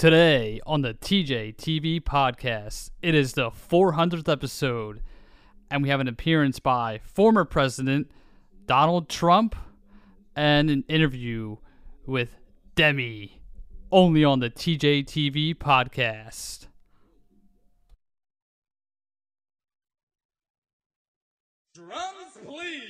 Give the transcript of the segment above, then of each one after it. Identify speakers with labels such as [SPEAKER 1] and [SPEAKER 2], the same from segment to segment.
[SPEAKER 1] Today on the TJ TV podcast, it is the 400th episode, and we have an appearance by former President Donald Trump and an interview with Demi, only on the TJ TV podcast.
[SPEAKER 2] Drums, please.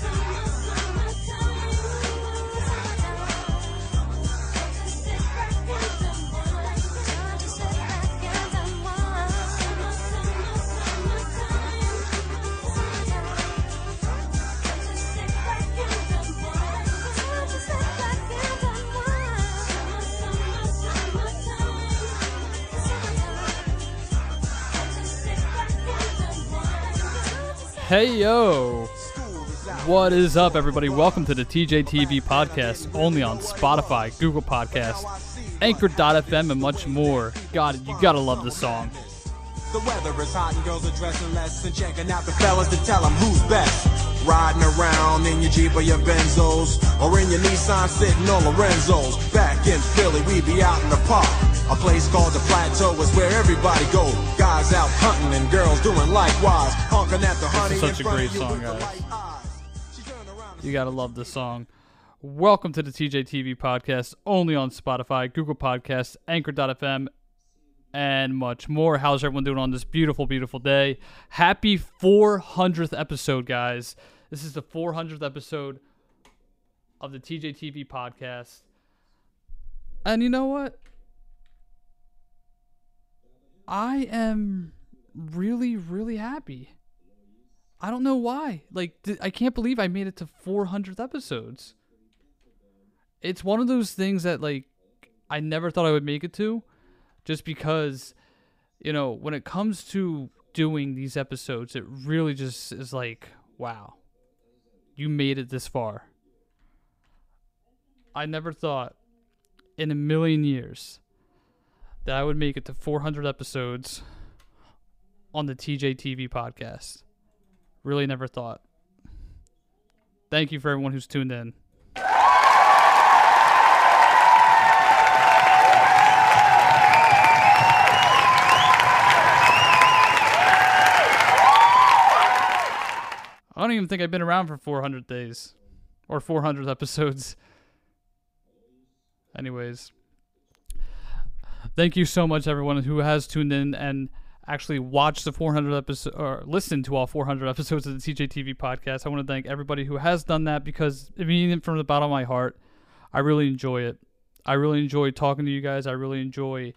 [SPEAKER 1] Hey yo! What is up, everybody? Welcome to the TJ TV podcast, only on Spotify, Google Podcasts, Anchor.fm, and much more. God, you gotta love this song.
[SPEAKER 3] The weather is hot and girls are dressing less and checking out the fellas to tell them who's best. Riding around in your Jeep or your Benzos, or in your Nissan sitting on Lorenzo's. Back in Philly, we be out in the park. A place called the Plateau is where everybody go. Guys out hunting and girls doing likewise. Honking at the honey
[SPEAKER 1] such a great song, guys.
[SPEAKER 3] right eyes. She turned around and
[SPEAKER 1] You gotta love this song. Welcome to the TJ TV podcast, only on Spotify, Google Podcasts, Anchor.fm, and much more. How's everyone doing on this beautiful, beautiful day? Happy 400th episode, guys. This is the 400th episode of the TJ TV podcast. And you know what? I am really, really happy. I don't know why. Like, th- I can't believe I made it to 400 episodes. It's one of those things that, like, I never thought I would make it to, just because, you know, when it comes to doing these episodes, it really just is like, wow, you made it this far. I never thought in a million years that I would make it to 400 episodes on the TJ TV podcast. Really never thought. Thank you for everyone who's tuned in. I don't even think I've been around for 400 days or 400 episodes. Anyways, thank you so much, everyone who has tuned in and actually watched the 400 episode or listened to all 400 episodes of the TJTV podcast. I want to thank everybody who has done that because I mean from the bottom of my heart. I really enjoy it. I really enjoy talking to you guys. I really enjoy,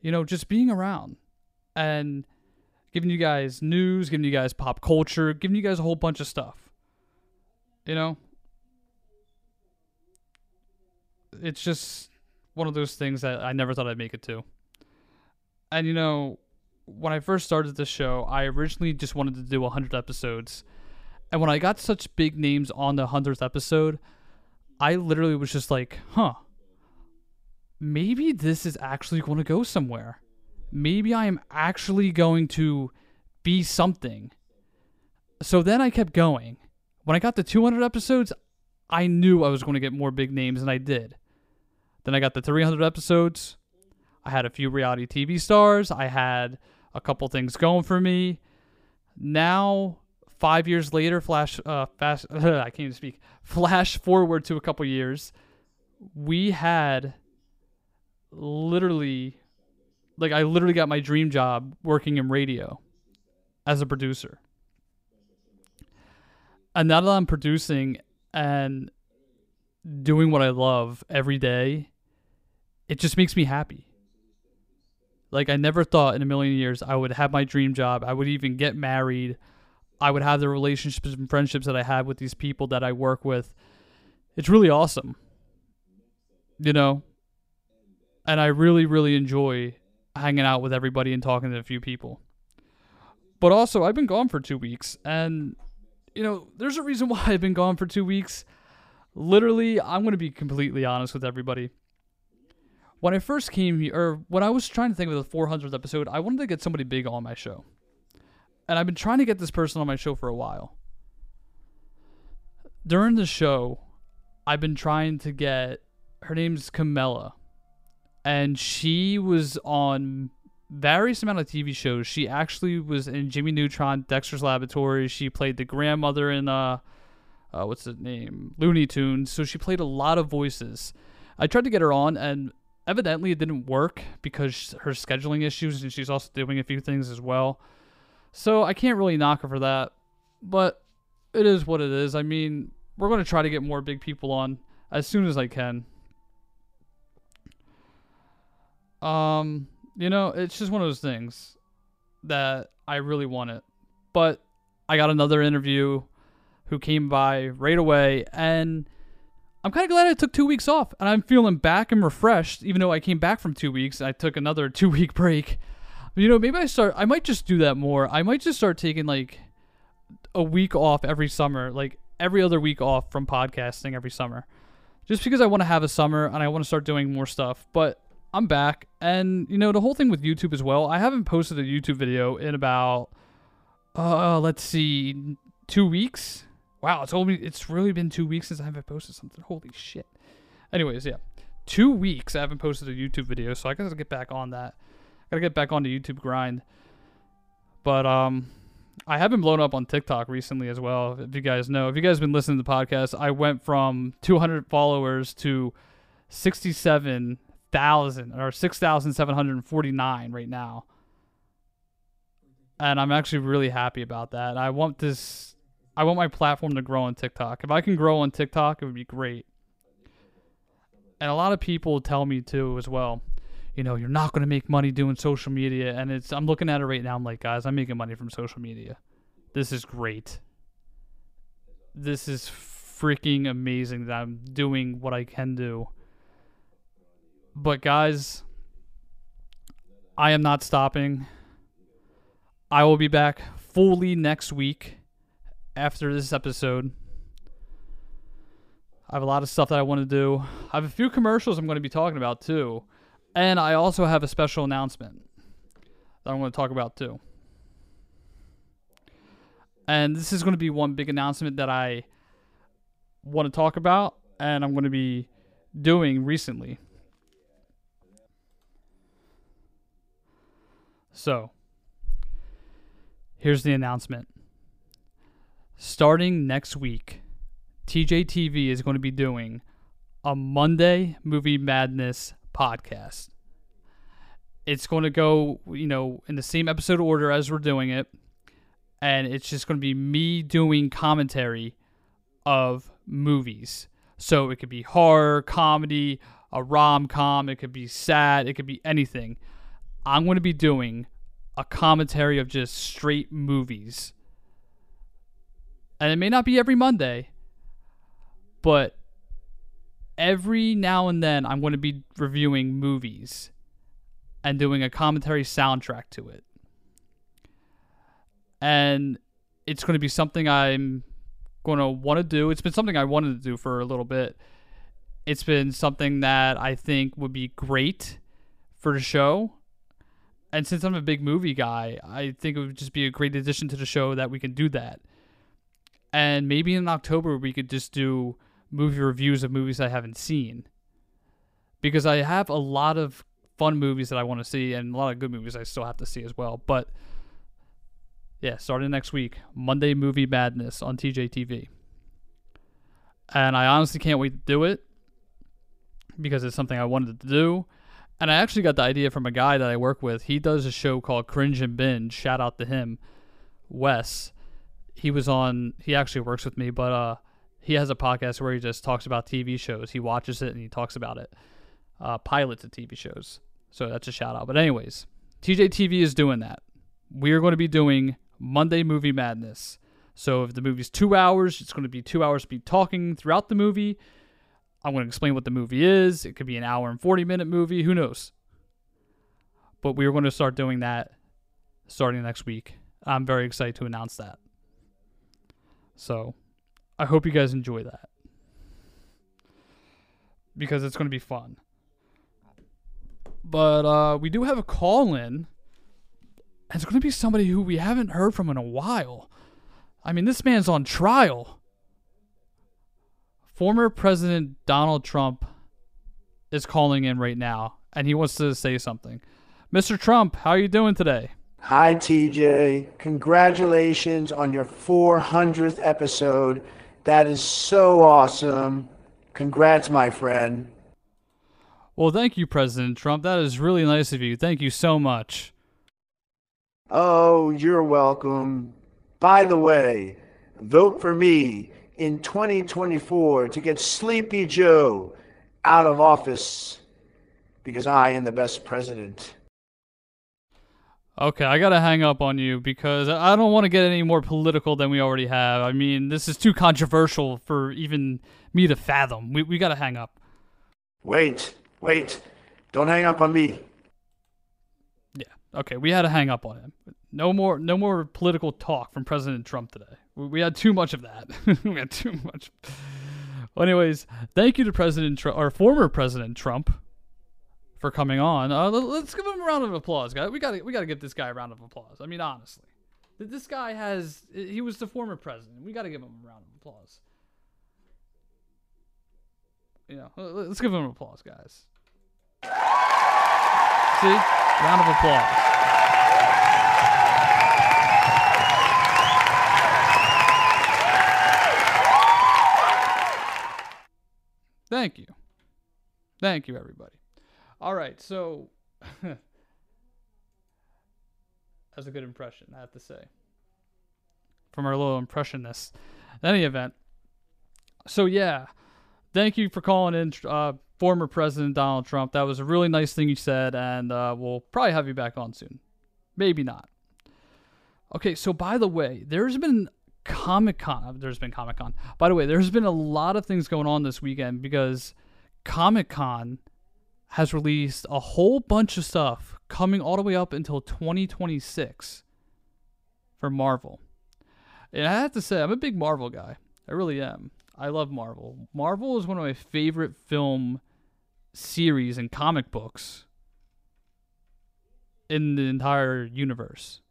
[SPEAKER 1] you know, just being around and giving you guys news, giving you guys pop culture, giving you guys a whole bunch of stuff. You know, it's just one of those things that I never thought I'd make it to. And you know, when I first started this show, I originally just wanted to do 100 episodes. And when I got such big names on the 100th episode, I literally was just like, huh, maybe this is actually going to go somewhere. Maybe I am actually going to be something. So then I kept going. When I got to 200 episodes, I knew I was going to get more big names, and I did. Then I got the 300 episodes. I had a few reality TV stars. I had a couple things going for me. Now, five years later, flash, uh, fast, I can't even speak. Flash forward to a couple years, we had literally, like, I literally got my dream job working in radio. as a producer. And now that I'm producing and doing what I love every day, it just makes me happy. Like I never thought in a million years I would have my dream job. I would even get married. I would have the relationships and friendships that I have with these people that I work with. It's really awesome. You know? And I really, really enjoy hanging out with everybody and talking to a few people. But also, I've been gone for two weeks, and you know, there's a reason why I've been gone for two weeks. Literally, I'm going to be completely honest with everybody. When I first came here, or when I was trying to think of the 400th episode, I wanted to get somebody big on my show. And I've been trying to get this person on my show for a while. During the show, I've been trying to get her name's Camilla. And she was on various amount of TV shows. She actually was in Jimmy Neutron, Dexter's Laboratory. She played the grandmother in uh, uh what's the name? Looney Tunes. So she played a lot of voices. I tried to get her on and evidently it didn't work because her scheduling issues and she's also doing a few things as well. So I can't really knock her for that. But it is what it is. I mean, we're going to try to get more big people on as soon as I can. Um, you know, it's just one of those things that I really want it. But I got another interview who came by right away and I'm kind of glad I took 2 weeks off and I'm feeling back and refreshed even though I came back from 2 weeks. I took another 2 week break. You know, maybe I start I might just do that more. I might just start taking like a week off every summer, like every other week off from podcasting every summer. Just because I want to have a summer and I want to start doing more stuff. But I'm back, and you know the whole thing with YouTube as well. I haven't posted a YouTube video in about, uh, let's see, two weeks. Wow, it's only it's really been two weeks since I haven't posted something. Holy shit. Anyways, yeah, two weeks I haven't posted a YouTube video, so I gotta get back on that. I gotta get back on the YouTube grind. But um, I have been blown up on TikTok recently as well. If you guys know, if you guys been listening to the podcast, I went from 200 followers to 67 thousand or six thousand seven hundred and forty nine right now, and I'm actually really happy about that. I want this. I want my platform to grow on TikTok. If I can grow on TikTok, it would be great. And a lot of people tell me too as well. You know, you're not going to make money doing social media, and it's. I'm looking at it right now. I'm like, guys, I'm making money from social media. This is great. This is freaking amazing that I'm doing what I can do but guys, I am not stopping. I will be back fully next week after this episode. I have a lot of stuff that I want to do. I have a few commercials I'm going to be talking about too. And I also have a special announcement that I'm going to talk about too. And this is going to be one big announcement that I want to talk about and I'm going to be doing recently. So, here's the announcement. Starting next week, TJTV is going to be doing a Monday Movie Madness podcast. It's going to go, you know, in the same episode order as we're doing it. And it's just going to be me doing commentary of movies. So it could be horror, comedy, a rom com, it could be sad, it could be anything. I'm going to be doing a commentary of just straight movies. And it may not be every Monday, but every now and then I'm going to be reviewing movies and doing a commentary soundtrack to it. And it's going to be something I'm going to want to do. It's been something I wanted to do for a little bit. It's been something that I think would be great for the show and since I'm a big movie guy, I think it would just be a great addition to the show that we can do that. And maybe in October we could just do movie reviews of movies I haven't seen. Because I have a lot of fun movies that I want to see and a lot of good movies I still have to see as well. But yeah, starting next week, Monday Movie Madness on TJTV. And I honestly can't wait to do it because it's something I wanted to do and I actually got the idea from a guy that I work with. He does a show called Cringe and Binge. Shout out to him, Wes, he was on. He actually works with me, but uh, he has a podcast where he just talks about TV shows. He watches it and he talks about it. Uh, pilots of TV shows. So that's a shout out. But anyways, TJTV is doing that. We are going to be doing Monday Movie Madness. So if the movie's two hours, it's going to be two hours of me talking throughout the movie. I'm going to explain what the movie is. It could be an hour and 40 minute movie. Who knows? But we are going to start doing that starting next week. I'm very excited to announce that. So I hope you guys enjoy that because it's going to be fun. But uh, we do have a call in. It's going to be somebody who we haven't heard from in a while. I mean, this man's on trial. Former President Donald Trump is calling in right now, and he wants to say something. Mr. Trump, how are you doing today?
[SPEAKER 4] Hi, TJ. Congratulations on your 400th episode. That is so awesome. Congrats, my friend.
[SPEAKER 1] Well, thank you, President Trump. That is really nice of you. Thank you so much.
[SPEAKER 4] Oh, you're welcome. By the way, vote for me in 2024 to get Sleepy Joe out of office because I am the best president.
[SPEAKER 1] Okay, I gotta hang up on you because I don't want to get any more political than we already have. I mean, this is too controversial for even me to fathom. We we gotta hang up.
[SPEAKER 4] Wait, wait. Don't hang up on me.
[SPEAKER 1] Yeah. Okay, we had to hang up on him. No more no more political talk from President Trump today. We, we had too much of that. we had too much. Well, anyways, thank you to President Trump or former President Trump for coming on. Uh, let- let's give him a round of applause, guys. We got we got to give this guy a round of applause. I mean, honestly, this guy has he was the former president. We got to give him a round of applause. You know, let- let's give him an applause, guys. See, round of applause. Thank you. Thank you, everybody. All right, so that's a good impression, I have to say, from our little impressionist. In any event, so yeah, thank you for calling in, uh, former President Donald Trump. That was a really nice thing you said, and uh, we'll probably have you back on soon. Maybe not. Okay, so by the way, there's been Comic Con. There's been Comic Con. By the way, there's been a lot of things going on this weekend because Comic Con has released a whole bunch of stuff coming all the way up until 2026 for Marvel. And I have to say, I'm a big Marvel guy. I really am. I love Marvel. Marvel is one of my favorite film series and comic books in the entire universe.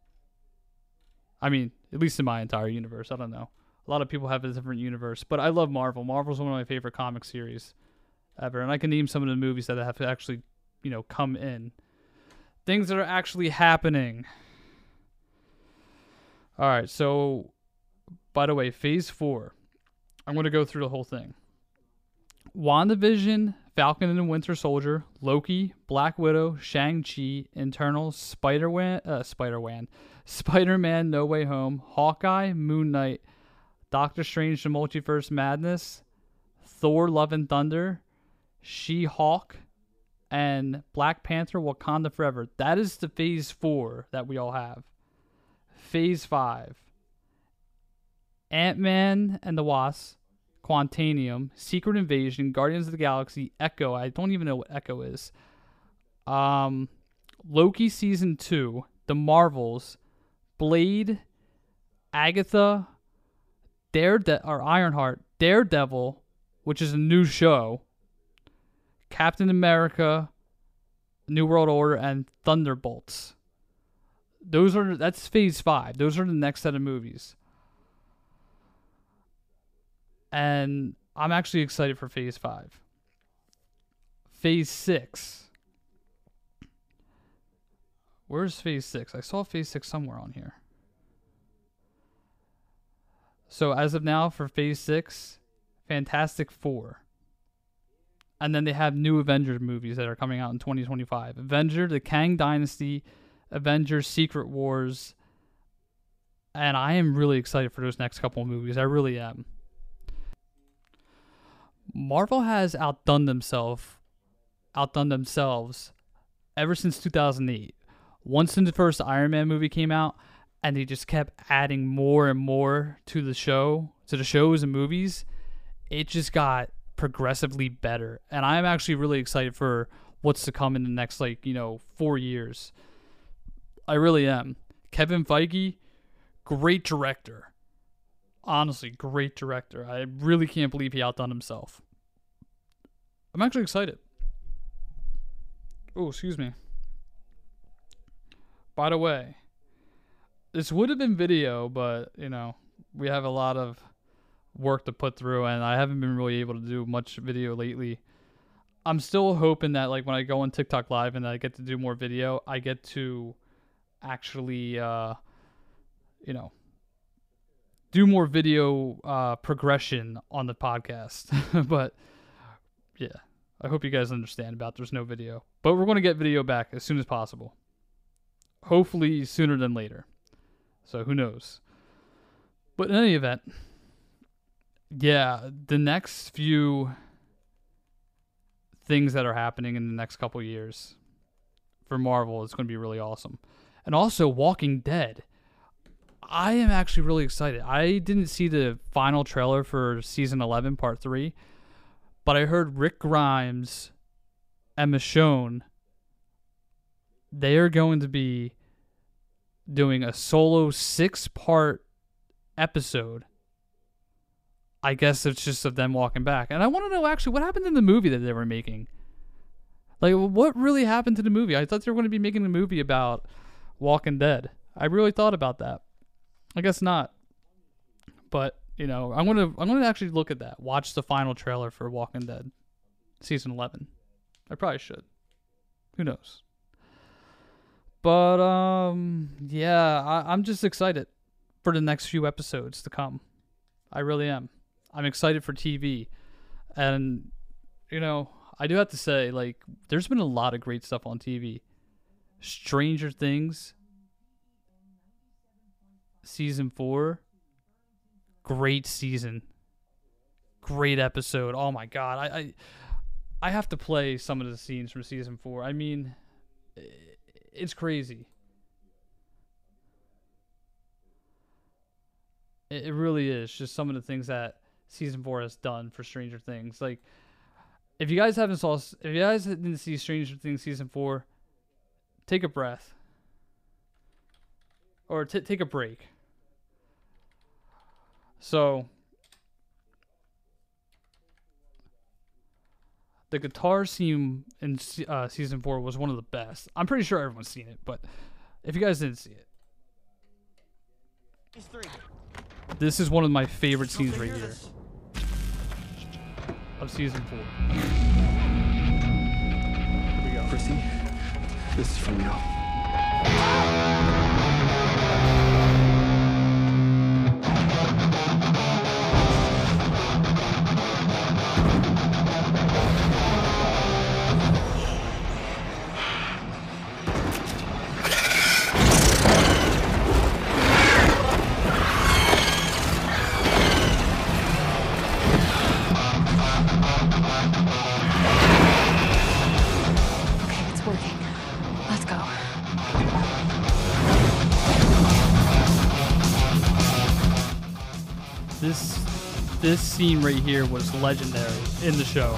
[SPEAKER 1] I mean, at least in my entire universe. I don't know. A lot of people have a different universe, but I love Marvel. Marvel's one of my favorite comic series ever, and I can name some of the movies that have actually, you know, come in. Things that are actually happening. All right, so by the way, Phase 4. I'm going to go through the whole thing. WandaVision, Falcon and the Winter Soldier, Loki, Black Widow, Shang-Chi, Internal, Spider-Man, uh, Spider-Man, Spider-Man No Way Home, Hawkeye, Moon Knight, Doctor Strange The Multiverse Madness, Thor Love and Thunder, She-Hulk, and Black Panther Wakanda Forever. That is the phase 4 that we all have. Phase 5. Ant-Man and the Wasp, Quantumania, Secret Invasion, Guardians of the Galaxy, Echo. I don't even know what Echo is. Um, Loki season two, The Marvels, Blade, Agatha, Daredevil or Ironheart, Daredevil, which is a new show, Captain America, New World Order, and Thunderbolts. Those are that's Phase Five. Those are the next set of movies and I'm actually excited for Phase 5. Phase 6. Where's Phase 6? I saw Phase 6 somewhere on here. So, as of now, for Phase 6, Fantastic Four. And then they have new Avengers movies that are coming out in 2025 Avenger, The Kang Dynasty, Avengers Secret Wars, and I am really excited for those next couple of movies. I really am. Marvel has outdone themselves, outdone themselves, ever since 2008. Once the first Iron Man movie came out, and they just kept adding more and more to the show, to the shows and movies, it just got progressively better. And I'm actually really excited for what's to come in the next like you know four years. I really am. Kevin Feige, great director. Honestly, great director. I really can't believe he outdone himself. I'm actually excited. Oh, excuse me. By the way, this would have been video, but you know, we have a lot of work to put through and I haven't been really able to do much video lately. I'm still hoping that like when I go on TikTok live and I get to do more video, I get to actually uh you know do more video uh progression on the podcast. but yeah, I hope you guys understand about there's no video. But we're going to get video back as soon as possible. Hopefully sooner than later. So who knows? But in any event, yeah, the next few things that are happening in the next couple years for Marvel is going to be really awesome. And also Walking Dead. I am actually really excited. I didn't see the final trailer for season 11 part 3, but I heard Rick Grimes and Michonne they are going to be doing a solo 6-part episode. I guess it's just of them walking back. And I want to know actually what happened in the movie that they were making. Like, what really happened to the movie? I thought they were going to be making a movie about Walking Dead. I really thought about that. I guess not. But you know, I'm gonna I'm gonna actually look at that. Watch the final trailer for Walking Dead, season 11. I probably should. Who knows? But um, yeah, I, I'm just excited for the next few episodes to come. I really am. I'm excited for TV, and you know, I do have to say, like, there's been a lot of great stuff on TV. Stranger Things, season four, great season, great episode. Oh my god, I, I, I have to play some of the scenes from season four. I mean, it's crazy. It, it really is. Just some of the things that season four has done for Stranger Things, like if you guys haven't saw if you guys didn't see Stranger Things season four, take a breath. Or t- take a break. So the guitar scene in uh, season four was one of the best. I'm pretty sure everyone's seen it, but if you guys didn't see it, this is one of my favorite scenes right here of season four. Here we go.
[SPEAKER 5] Chrissy, this is from you.
[SPEAKER 1] This scene right here was legendary in the show.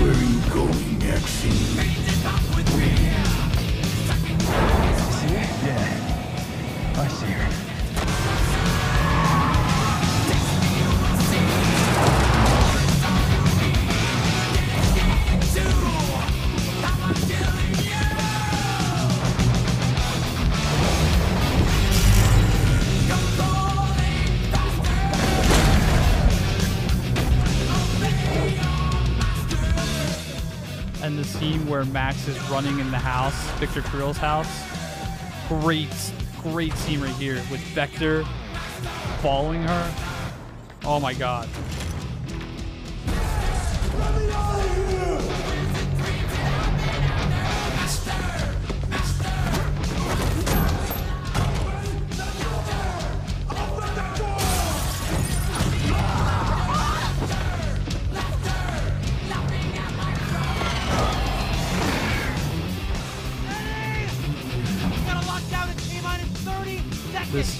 [SPEAKER 5] Where are you going next?
[SPEAKER 1] where Max is running in the house, Victor Creel's house. Great, great scene right here with Vecna following her. Oh my god.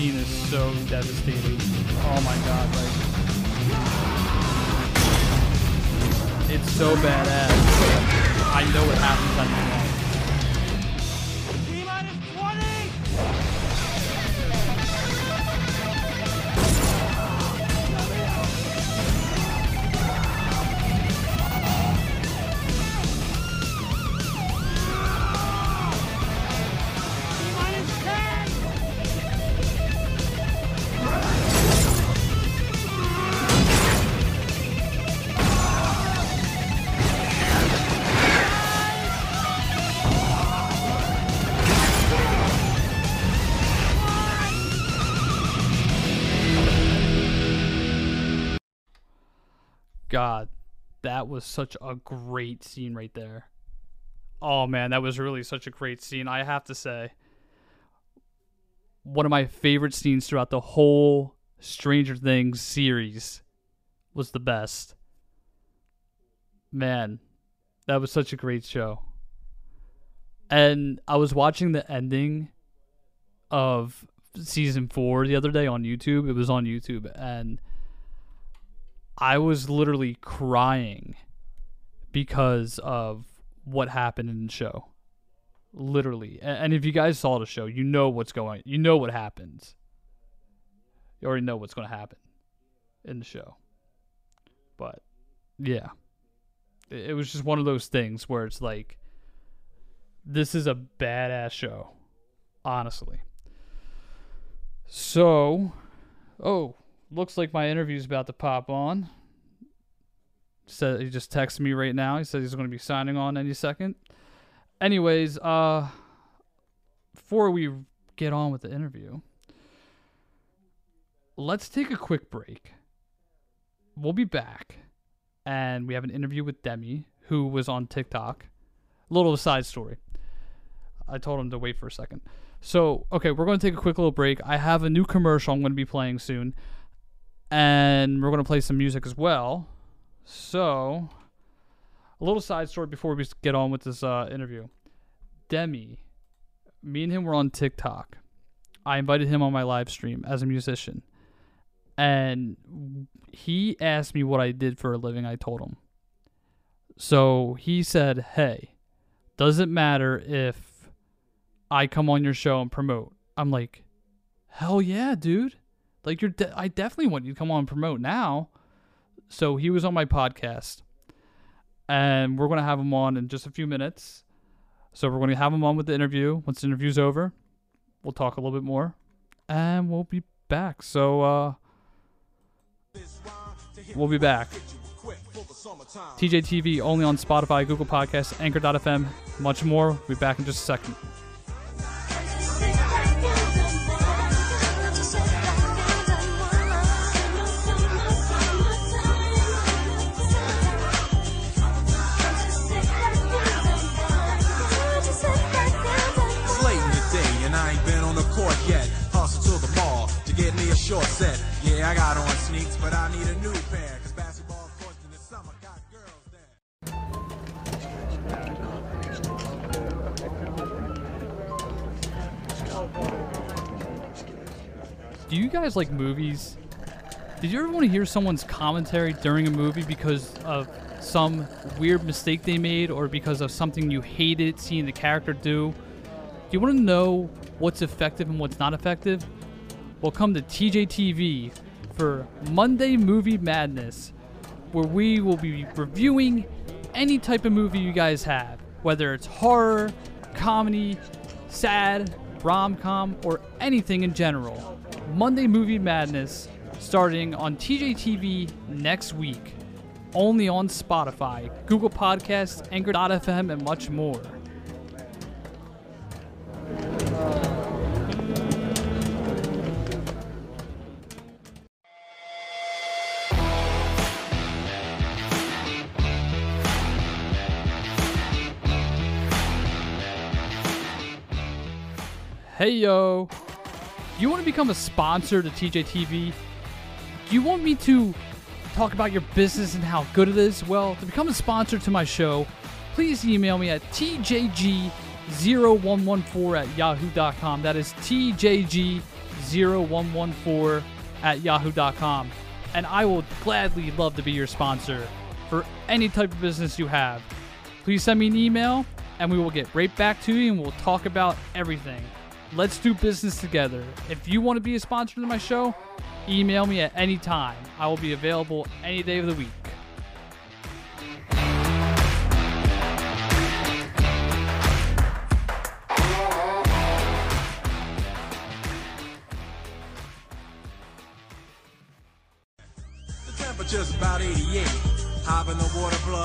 [SPEAKER 1] Scene is so devastating. Oh my god, like it's so badass. I know what happens at the God, that was such a great scene right there. Oh man, that was really such a great scene. I have to say, one of my favorite scenes throughout the whole Stranger Things series was the best. Man, that was such a great show. And I was watching the ending of season four the other day on YouTube. It was on YouTube, and I was literally crying because of what happened in the show. Literally. And if you guys saw the show, you know what's going you know what happens. You already know what's going to happen in the show. But yeah. It was just one of those things where it's like this is a badass show. Honestly. So, oh, looks like my interview's about to pop on. Said he just texted me right now. He said he's going to be signing on any second. Anyways, uh, before we get on with the interview, let's take a quick break. We'll be back, and we have an interview with Demi, who was on TikTok. A little side story. I told him to wait for a second. So, okay, we're going to take a quick little break. I have a new commercial I'm going to be playing soon and we're going to play some music as well. So, a little side story before we get on with this uh, interview. Demi, me and him were on TikTok. I invited him on my live stream as a musician, and he asked me what I did for a living. I told him. So he said, "Hey, does it matter if I come on your show and promote?" I'm like, "Hell yeah, dude!" Like you're, de- I definitely want you to come on and promote now. So he was on my podcast, and we're gonna have him on in just a few minutes. So we're gonna have him on with the interview. Once the interview's over, we'll talk a little bit more, and we'll be back. So uh, we'll be back. TJTV only on Spotify, Google Podcasts, Anchor.fm, much more. We'll be back in just a second.
[SPEAKER 3] I got on sneaks, but I need a new pair. Cause basketball courts in the summer got girls there.
[SPEAKER 1] Do you guys like movies? Did you ever want to hear someone's commentary during a movie because of some weird mistake they made or because of something you hated seeing the character do? Do you want to know what's effective and what's not effective? Well, come to TJTV for Monday Movie Madness, where we will be reviewing any type of movie you guys have, whether it's horror, comedy, sad, rom com, or anything in general. Monday Movie Madness starting on TJTV next week. Only on Spotify, Google Podcasts, Anchor.fm, and much more. Hey yo. Do you want to become a sponsor to TJTV? Do you want me to talk about your business and how good it is? Well, to become a sponsor to my show, please email me at tjg0114 at yahoo.com. That is tjg0114 at yahoo.com. And I will gladly love to be your sponsor for any type of business you have. Please send me an email and we will get right back to you and we'll talk about everything. Let's do business together. If you want to be a sponsor to my show, email me at any time. I will be available any day of the week.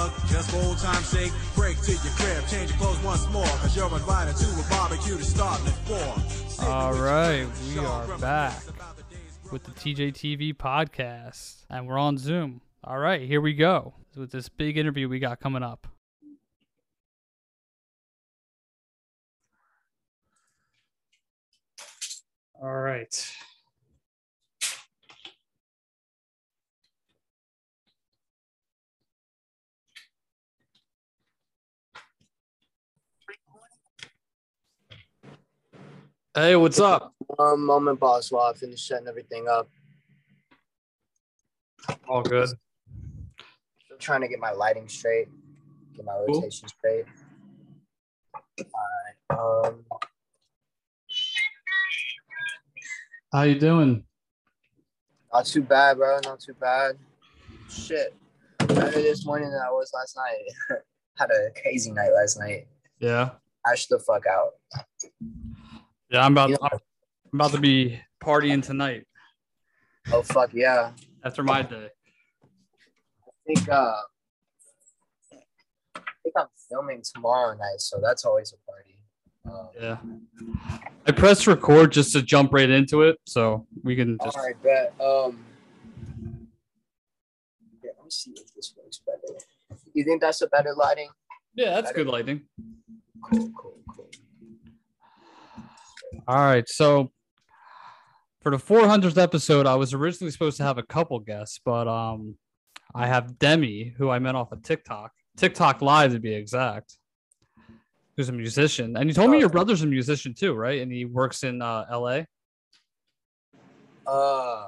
[SPEAKER 3] The just for old time's sake. Break to your crib, change your clothes once more, cause you're invited to a barbecue to start at four.
[SPEAKER 1] All right, we are back with the TJTV podcast, and we're on Zoom. All right, here we go with this big interview we got coming up. All right. Hey, what's up?
[SPEAKER 6] Um, moment boss while I finish setting everything up.
[SPEAKER 1] All good.
[SPEAKER 6] Still trying to get my lighting straight, get my
[SPEAKER 1] Cool.
[SPEAKER 6] rotation straight. Alright. Um,
[SPEAKER 1] How you doing?
[SPEAKER 6] not too bad, bro. Not too bad. Shit. Better this morning than I was last night. Had a crazy night last night.
[SPEAKER 1] Yeah.
[SPEAKER 6] Ash the fuck out.
[SPEAKER 1] Yeah, I'm about I'm about to be partying tonight
[SPEAKER 6] Oh fuck yeah.
[SPEAKER 1] after my day.
[SPEAKER 6] I think uh I think I'm filming tomorrow night, so that's always a party. Um,
[SPEAKER 1] Yeah. I pressed record just to jump right into it, so we can just
[SPEAKER 6] All right, bet. Um, yeah, let me see if this works better. You think that's a better lighting?
[SPEAKER 1] Yeah, that's good lighting.
[SPEAKER 6] Cool, cool, cool.
[SPEAKER 1] All right, so for the 400th episode, I was originally supposed to have a couple guests, but um, I have Demi, who I met off of TikTok, TikTok Live to be exact, who's a musician, and you told me your brother's a musician too, right? And he works in uh, L.A.
[SPEAKER 6] Uh,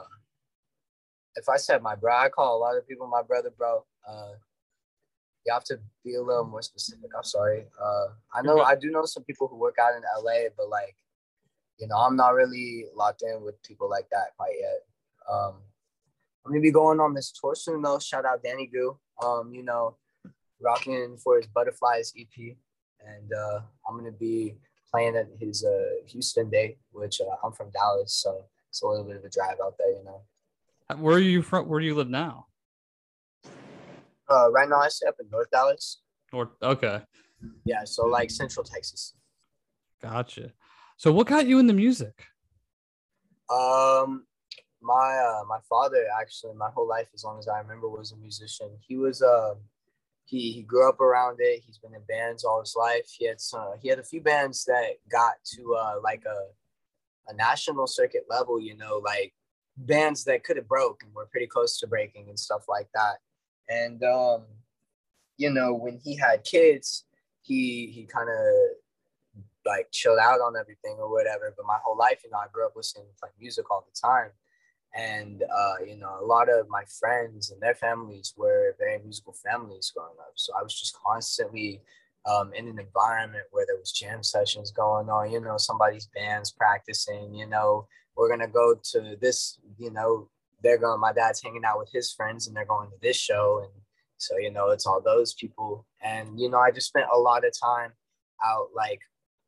[SPEAKER 6] if I said my bro, I call a lot of people my brother, bro. Uh, you have to be a little more specific. I'm sorry. Uh, I know I do know some people who work out in LA, but like, you know, I'm not really locked in with people like that quite yet. Um, I'm gonna be going on this tour soon though. Shout out Danny Goo. Um, you know, rocking for his Butterflies EP, and uh, I'm gonna be playing at his uh, Houston date, which uh, I'm from Dallas, so it's a little bit of a drive out there, you know.
[SPEAKER 1] Where are you from? Where do you live now?
[SPEAKER 6] Uh, right now, I stay up in North Dallas.
[SPEAKER 1] Or okay,
[SPEAKER 6] Yeah, so like Central Texas.
[SPEAKER 1] gotcha. So what got you in the music?
[SPEAKER 6] Um, my uh, my father actually, my whole life, as long as I remember, was a musician. He was uh, he he grew up around it. He's been in bands all his life. He had some, he had a few bands that got to uh like a a national circuit level. You know, like bands that could have broke and were pretty close to breaking and stuff like that. And um, you know, when he had kids, he he kind of like chilled out on everything or whatever. But my whole life, you know, I grew up listening to like music all the time. And uh, you know, a lot of my friends and their families were very musical families growing up. So I was just constantly um, in an environment where there was jam sessions going on, you know, somebody's band's practicing, you know, we're gonna go to this, you know, they're going, my dad's hanging out with his friends and they're going to this show. And so, you know, it's all those people. And, you know, I just spent a lot of time out like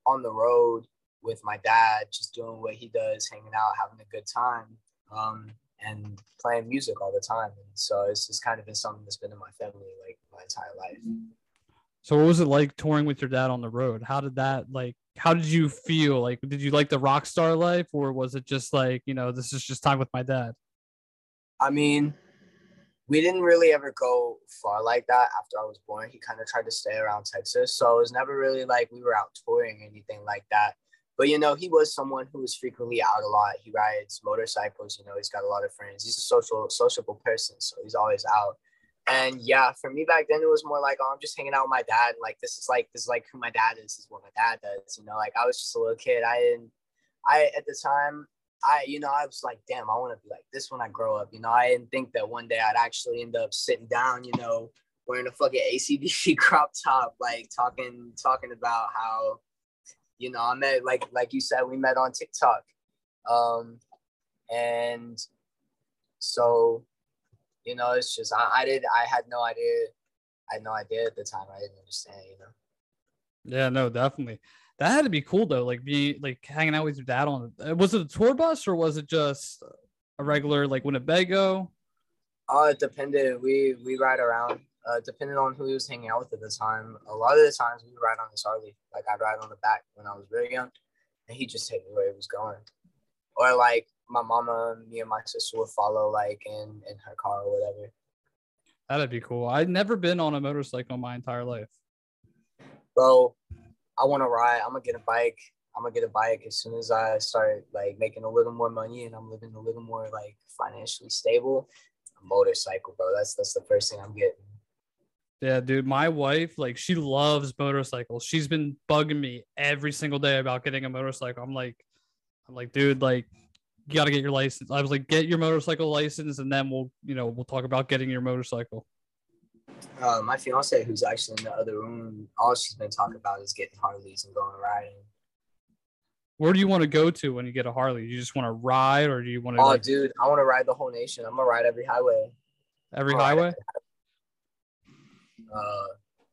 [SPEAKER 6] on the road with my dad, just doing what he does, hanging out, having a good time, um, and playing music all the time. And so it's just kind of been something that's been in my family like my entire life.
[SPEAKER 1] So what was it like touring with your dad on the road? How did that like how did you feel? Like did you like the rock star life or was it just like, you know, this is just time with my dad?
[SPEAKER 6] I mean, we didn't really ever go far like that after I was born. He kind of tried to stay around Texas. So it was never really like we were out touring anything like that. but you know, he was someone who was frequently out a lot. He rides motorcycles. You know, he's got a lot of friends. He's a social, sociable person, so he's always out. And yeah, for me back then, it was more like, oh, I'm just hanging out with my dad. Like this is like this is like who my dad is. This is what my dad does. You know, like I was just a little kid. I didn't. I at the time, I you know, I was like, damn, I want to be like this when I grow up. You know, I didn't think that one day I'd actually end up sitting down. You know, wearing a fucking ACDC crop top, like talking talking about how, you know, I met like like you said, we met on TikTok, um, and so you know, it's just I, I did I had no idea. I had no idea at the time. I didn't understand, you know.
[SPEAKER 1] Yeah, no, definitely. That had to be cool though, like be like hanging out with your dad on. uh, Was it a tour bus or was it just a regular like Winnebago?
[SPEAKER 6] Oh, it depended. We we ride around. Uh, depending on who he was hanging out with at the time. A lot of the times we would ride on his Harley. Like I'd ride on the back when I was very young, and he'd just take me where he was going. Or like my mama, me and my sister would follow like in in her car or whatever.
[SPEAKER 1] That'd be cool. I'd never been on a motorcycle my entire life.
[SPEAKER 6] Bro, I want to ride. I'm gonna get a bike. I'm gonna get a bike as soon as I start like making a little more money and I'm living a little more like financially stable. A motorcycle, bro. That's that's the first thing I'm getting.
[SPEAKER 1] Yeah, dude, my wife, like, she loves motorcycles. She's been bugging me every single day about getting a motorcycle. I'm like, I'm like, dude, like, you got to get your license. I was like, get your motorcycle license, and then we'll, you know, we'll talk about getting your motorcycle.
[SPEAKER 6] Uh, my fiance, who's actually in the other room, all she's been talking about is getting Harleys and going riding.
[SPEAKER 1] Where do you want to go to when you get a Harley? You just want to ride, or do you want to
[SPEAKER 6] Oh,
[SPEAKER 1] like,
[SPEAKER 6] dude, I want to ride the whole nation. I'm gonna ride every highway.
[SPEAKER 1] every highway?
[SPEAKER 6] Uh,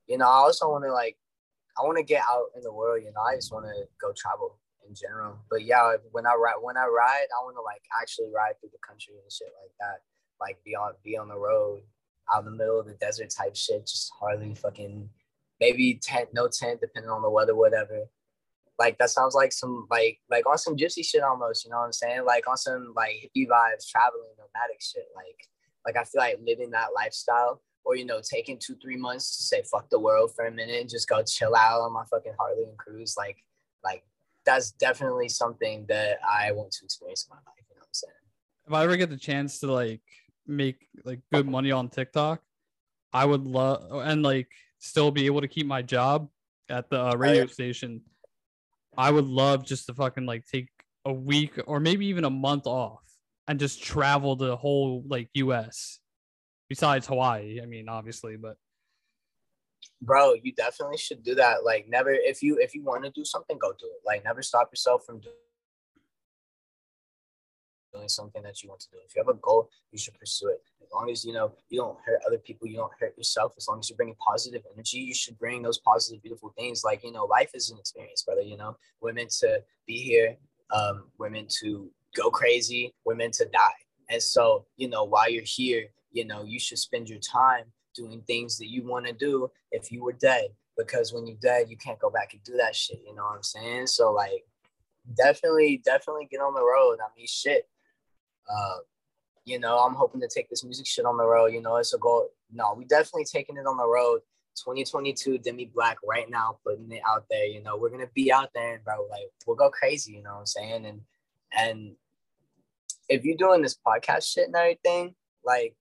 [SPEAKER 6] you know, I also want to like, I want to get out in the world. You know, I just want to go travel in general. But yeah, when I ride, when I ride, I want to like actually ride through the country and shit like that. Like be on, be on the road, out in the middle of the desert type shit. Just Harley fucking, maybe tent, no tent, depending on the weather, whatever. Like that sounds like some like like on some gypsy shit almost. You know what I'm saying? Like on some like hippie vibes, traveling, nomadic shit. Like like I feel like living that lifestyle or you know taking two three months to say fuck the world for a minute and just go chill out on my fucking harley and cruise like like that's definitely something that i want to experience in my life you know what i'm saying
[SPEAKER 1] If I ever get the chance to like make like good money on TikTok, I would love and like still be able to keep my job at the uh, radio station. I would love just to fucking like take a week or maybe even a month off and just travel the whole like US besides Hawaii. I mean, obviously, but
[SPEAKER 6] bro you definitely should do that like never if you if you want to do something go do it like never stop yourself from do- doing something that you want to do. If you have a goal you should pursue it. As long as you know you don't hurt other people you don't hurt yourself as long as you're bringing positive energy you should bring those positive beautiful things. Like you know life is an experience brother you know? We're to be here um we're to go crazy we're to die. And so you know while you're here you know you should spend your time doing things that you want to do if you were dead. Because when you're dead you can't go back and do that shit you know what i'm saying? So like definitely definitely get on the road. I mean shit uh you know i'm hoping to take this music shit on the road you know it's a goal no we definitely taking it on the road 2022 demi black right now putting it out there you know we're gonna be out there bro like we'll go crazy you know what i'm saying and and if you're doing this podcast shit and everything like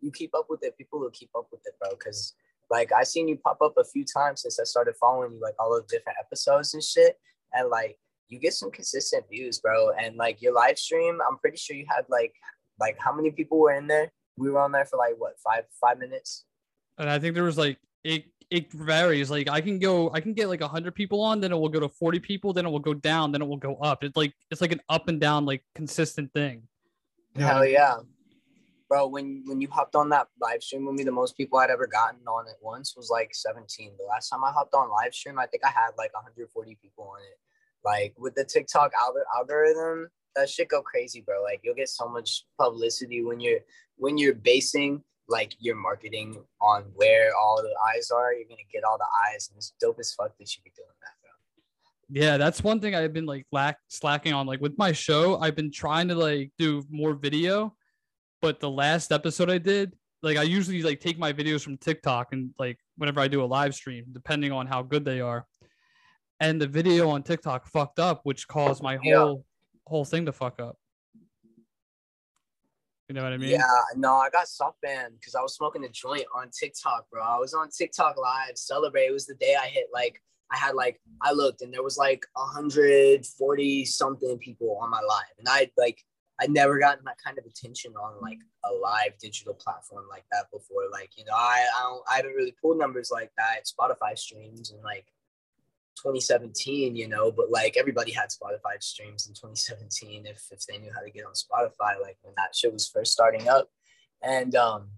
[SPEAKER 6] you keep up with it, people will keep up with it, bro. Cause like I seen you pop up a few times since I started following you, like all the different episodes and shit. And like you get some consistent views, bro. And like your live stream, I'm pretty sure you had like like how many people were in there? We were on there for like what five five minutes.
[SPEAKER 1] and I think there was like it it varies. Like I can go, I can get like hundred people on, then it will go to forty people, then it will go down, then it will go up. It's like it's like an up and down, like consistent thing. You know what I
[SPEAKER 6] Hell yeah. Bro, when when you hopped on that live stream with me, the most people I'd ever gotten on it once was like 17. The last time I hopped on live stream, I think I had like 140 people on it. Like with the TikTok algorithm, that shit go crazy, bro. Like you'll get so much publicity when you're when you're basing like your marketing on where all the eyes are. You're gonna get all the eyes, and it's dope as fuck that you be doing that, bro.
[SPEAKER 1] Yeah, that's one thing I've been like lack slacking on. Like with my show, I've been trying to like do more video, but the last episode I did, like I usually like take my videos from TikTok and like whenever I do a live stream, depending on how good they are. And the video on TikTok fucked up, which caused my
[SPEAKER 6] Yeah.
[SPEAKER 1] whole whole thing to fuck up. You know what I mean?
[SPEAKER 6] Yeah, no, I got soft banned because I was smoking a joint on TikTok, bro. I was on TikTok live, celebrate. It was the day I hit like I had like I looked and there was like 140 something people on my live, and I like I'd never gotten that kind of attention on like a live digital platform like that before. Like you know, I I, don't, I haven't really pulled numbers like that. Spotify streams and like 2017, you know, but like everybody had Spotify streams in 2017 if, if they knew how to get on Spotify, like when that shit was first starting up. And, um,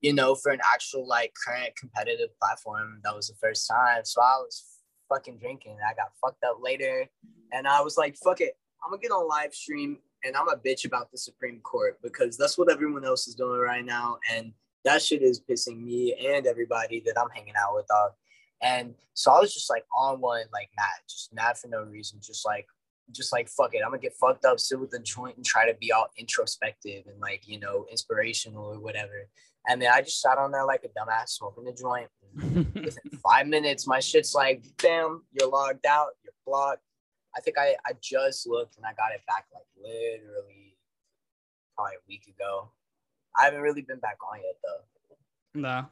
[SPEAKER 6] you know, for an actual like current competitive platform, that was the first time. So I was fucking drinking. I got fucked up later. And I was like, fuck it. I'm gonna get on live stream and I'm a bitch about the Supreme Court because that's what everyone else is doing right now. And that shit is pissing me and everybody that I'm hanging out with off. And so I was just like on one, like mad, just mad for no reason, just like, just like fuck it, I'm gonna get fucked up, sit with a joint, and try to be all introspective and like you know inspirational or whatever. And then I just sat on there like a dumbass, smoking a joint. Within five minutes, my shit's like, bam, you're logged out, you're blocked. I think I I just looked and I got it back like literally probably a week ago. I haven't really been back on yet though.
[SPEAKER 1] No.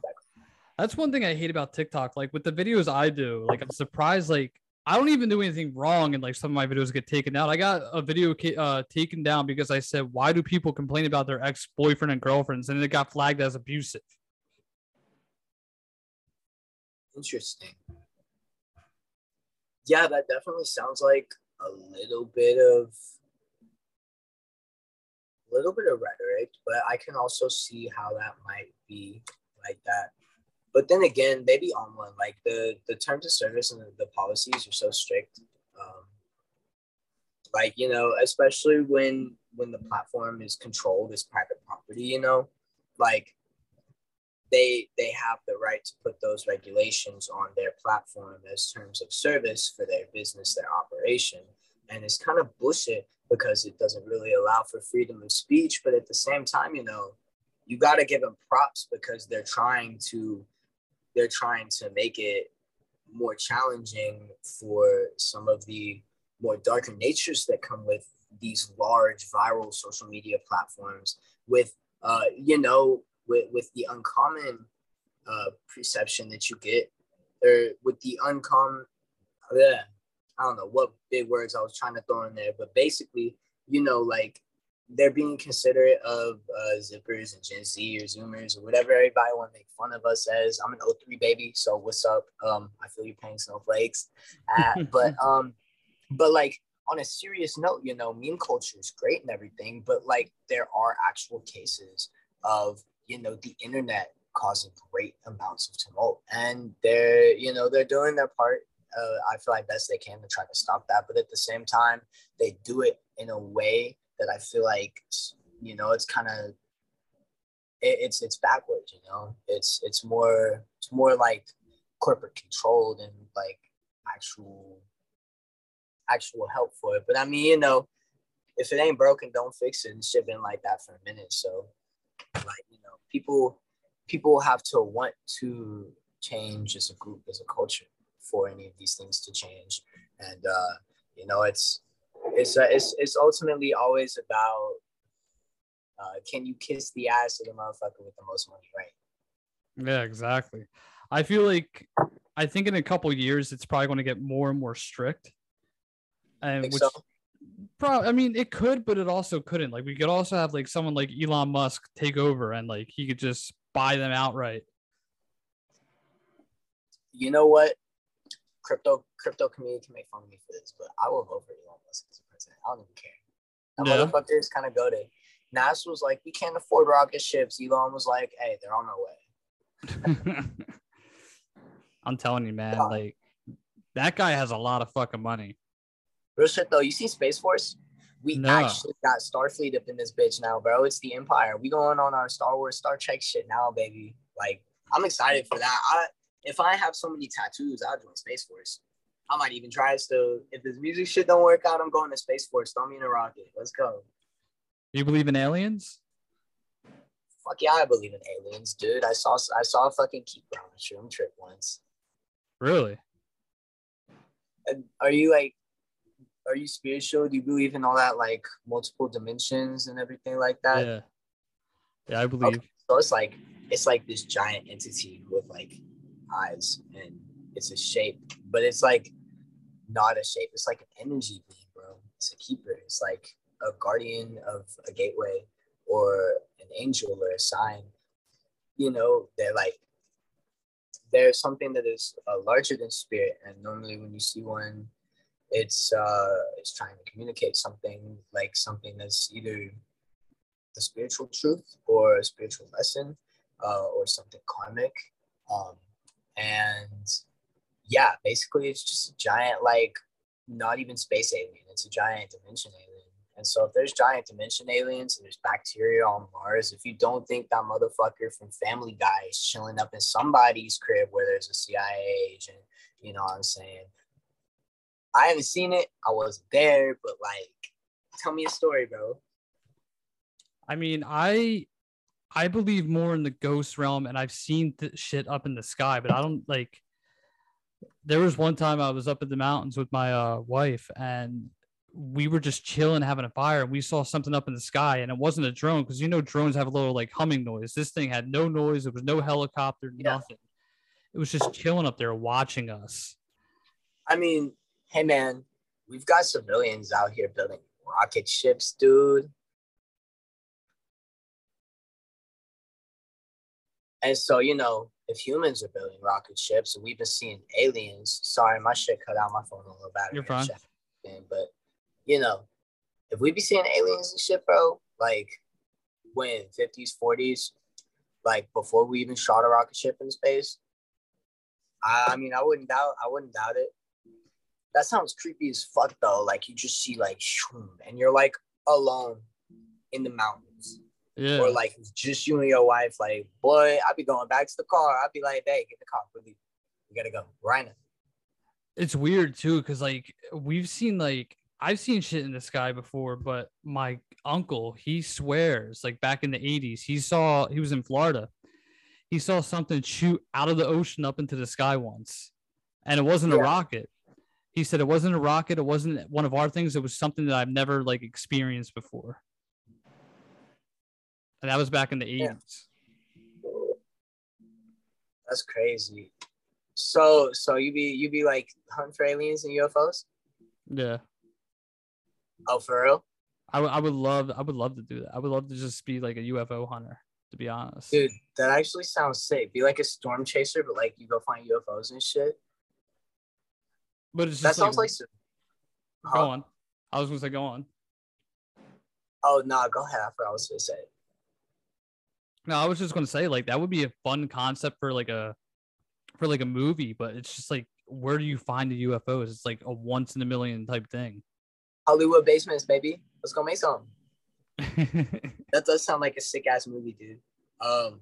[SPEAKER 1] That's one thing I hate about TikTok. Like with the videos I do, like I'm surprised. Like I don't even do anything wrong, and like some of my videos get taken down. I got a video uh, taken down because I said, "Why do people complain about their ex boyfriend and girlfriends?" and it got flagged as abusive.
[SPEAKER 6] Interesting. Yeah, that definitely sounds like a little bit of a little bit of rhetoric, but I can also see how that might be like that. But then again, maybe on one like the the terms of service and the, the policies are so strict. Um, like you know, especially when when the platform is controlled as private property, you know, like they they have the right to put those regulations on their platform as terms of service for their business, their operation. And it's kind of bullshit because it doesn't really allow for freedom of speech. But at the same time, you know, you got to give them props because they're trying to they're trying to make it more challenging for some of the more darker natures that come with these large viral social media platforms with uh you know with with the uncommon uh perception that you get or with the uncommon yeah i don't know what big words i was trying to throw in there but basically you know like they're being considerate of uh, zippers and Gen Z or Zoomers or whatever everybody want to make fun of us as. I'm an 03 baby, so what's up? Um, I feel you paying snowflakes. Uh, but um, but like on a serious note, you know, meme culture is great and everything, but like there are actual cases of you know the internet causing great amounts of tumult, and they're you know they're doing their part. Uh, I feel like best they can to try to stop that, but at the same time, they do it in a way that I feel like you know it's kind of it, it's it's backwards. You know, it's it's more it's more like corporate control than like actual actual help for it. But I mean, you know, if it ain't broken, don't fix it. And shit been like that for a minute. So like, you know, people people have to want to change as a group, as a culture for any of these things to change. And uh, you know, it's it's uh, it's it's ultimately always about uh, can you kiss the ass of the motherfucker with the most money, right?
[SPEAKER 1] Yeah, exactly. I feel like I think in a couple years it's probably going to get more and more strict. And which
[SPEAKER 6] so?
[SPEAKER 1] Pro- I mean, it could, but it also couldn't. Like, we could also have like someone like Elon Musk take over, and like he could just buy them outright.
[SPEAKER 6] You know what? Crypto crypto community can make fun of me for this, but I will vote for Elon Musk as president. I don't even care. That
[SPEAKER 1] Yeah.
[SPEAKER 6] motherfucker is kind of goaded. NASA was like, we can't afford rocket ships. Elon was like, hey, they're on their way.
[SPEAKER 1] I'm telling you, man.
[SPEAKER 6] Yeah.
[SPEAKER 1] Like that guy has a lot of fucking money.
[SPEAKER 6] Real shit though, you see Space Force? We
[SPEAKER 1] No.
[SPEAKER 6] actually got Starfleet up in this bitch now, bro. It's the Empire. We going on our Star Wars, Star Trek shit now, baby. Like, I'm excited for that. I if I have so many tattoos, I'll join Space Force. I might even try it still. If this music shit don't work out, I'm going to Space Force. Throw me in a rocket. Let's go.
[SPEAKER 1] You believe in aliens?
[SPEAKER 6] Fuck yeah, I believe in aliens, dude. I saw I saw a fucking on a shroom trip once.
[SPEAKER 1] Really?
[SPEAKER 6] And Are you like, are you spiritual? Do you believe in all that like multiple dimensions and everything like that?
[SPEAKER 1] yeah. Yeah, I believe.
[SPEAKER 6] So it's like it's like this giant entity with like eyes and it's a shape, but it's like not a shape. It's like an energy being, bro. It's a keeper. It's like a guardian of a gateway or an angel or a sign. You know, they're like there's something that is uh, larger than spirit, and normally when you see one, it's uh it's trying to communicate something like something that's either the spiritual truth or a spiritual lesson uh, or something karmic. Um, and yeah, basically, it's just a giant, like, not even space alien, it's a giant dimension alien. And so, if there's giant dimension aliens and there's bacteria on Mars, if you don't think that motherfucker from Family Guy is chilling up in somebody's crib where there's a CIA agent, you know what I'm saying? I haven't seen it, I wasn't there, but like, tell me a story, bro.
[SPEAKER 1] I mean, I I believe more in the ghost realm, and I've seen th- shit up in the sky, but I don't like. There was one time I was up in the mountains with my uh, wife, and we were just chilling, having a fire, and we saw something up in the sky, and it wasn't a drone because you know drones have a little like humming noise. This thing had no noise. There was no helicopter,
[SPEAKER 6] Yeah.
[SPEAKER 1] nothing. It was just chilling up there watching us.
[SPEAKER 6] I mean, hey man, we've got civilians out here building rocket ships, dude. And so, you know, if humans are building rocket ships and we've been seeing aliens, sorry, my shit cut out my phone a little battery.
[SPEAKER 1] You're fine.
[SPEAKER 6] But you know, if we be seeing aliens and shit, bro, like when 50s, 40s, like before we even shot a rocket ship in space, I, I mean, I wouldn't doubt, I wouldn't doubt it. That sounds creepy as fuck though. Like you just see like, and you're like alone in the mountains,
[SPEAKER 1] Yeah,
[SPEAKER 6] or like it's just you and your wife. Like, boy, I'd be going back to the car. I'd be like, hey, get the car, we leave. We gotta go right now.
[SPEAKER 1] it's weird too because like we've seen like I've seen shit in the sky before, but my uncle he swears like back in the 80s he saw he was in Florida. He saw something shoot out of the ocean up into the sky once. And it wasn't a rocket. He said it wasn't a rocket, it wasn't one of our things, it was something that I've never like experienced before. And that was back in the 80s.
[SPEAKER 6] Yeah. That's crazy. So, so you be you be like hunting for aliens and UFOs?
[SPEAKER 1] Yeah.
[SPEAKER 6] Oh, for real,
[SPEAKER 1] I would I would love I would love to do that. I would love to just be like a UFO hunter, to be honest.
[SPEAKER 6] dude. That actually sounds sick. Be like a storm chaser, but like you go find UFOs and shit.
[SPEAKER 1] But it's
[SPEAKER 6] That
[SPEAKER 1] just
[SPEAKER 6] sounds
[SPEAKER 1] like,
[SPEAKER 6] like. some-
[SPEAKER 1] go on. I was gonna say go on.
[SPEAKER 6] Oh no, go ahead. I forgot what I was gonna say.
[SPEAKER 1] No, I was just gonna say like that would be a fun concept for like a for like a movie, but it's just like where do you find the UFOs? It's like a once in a million type thing.
[SPEAKER 6] Hollywood basements, baby. Let's go make some. That does sound like a sick ass movie, dude. Um,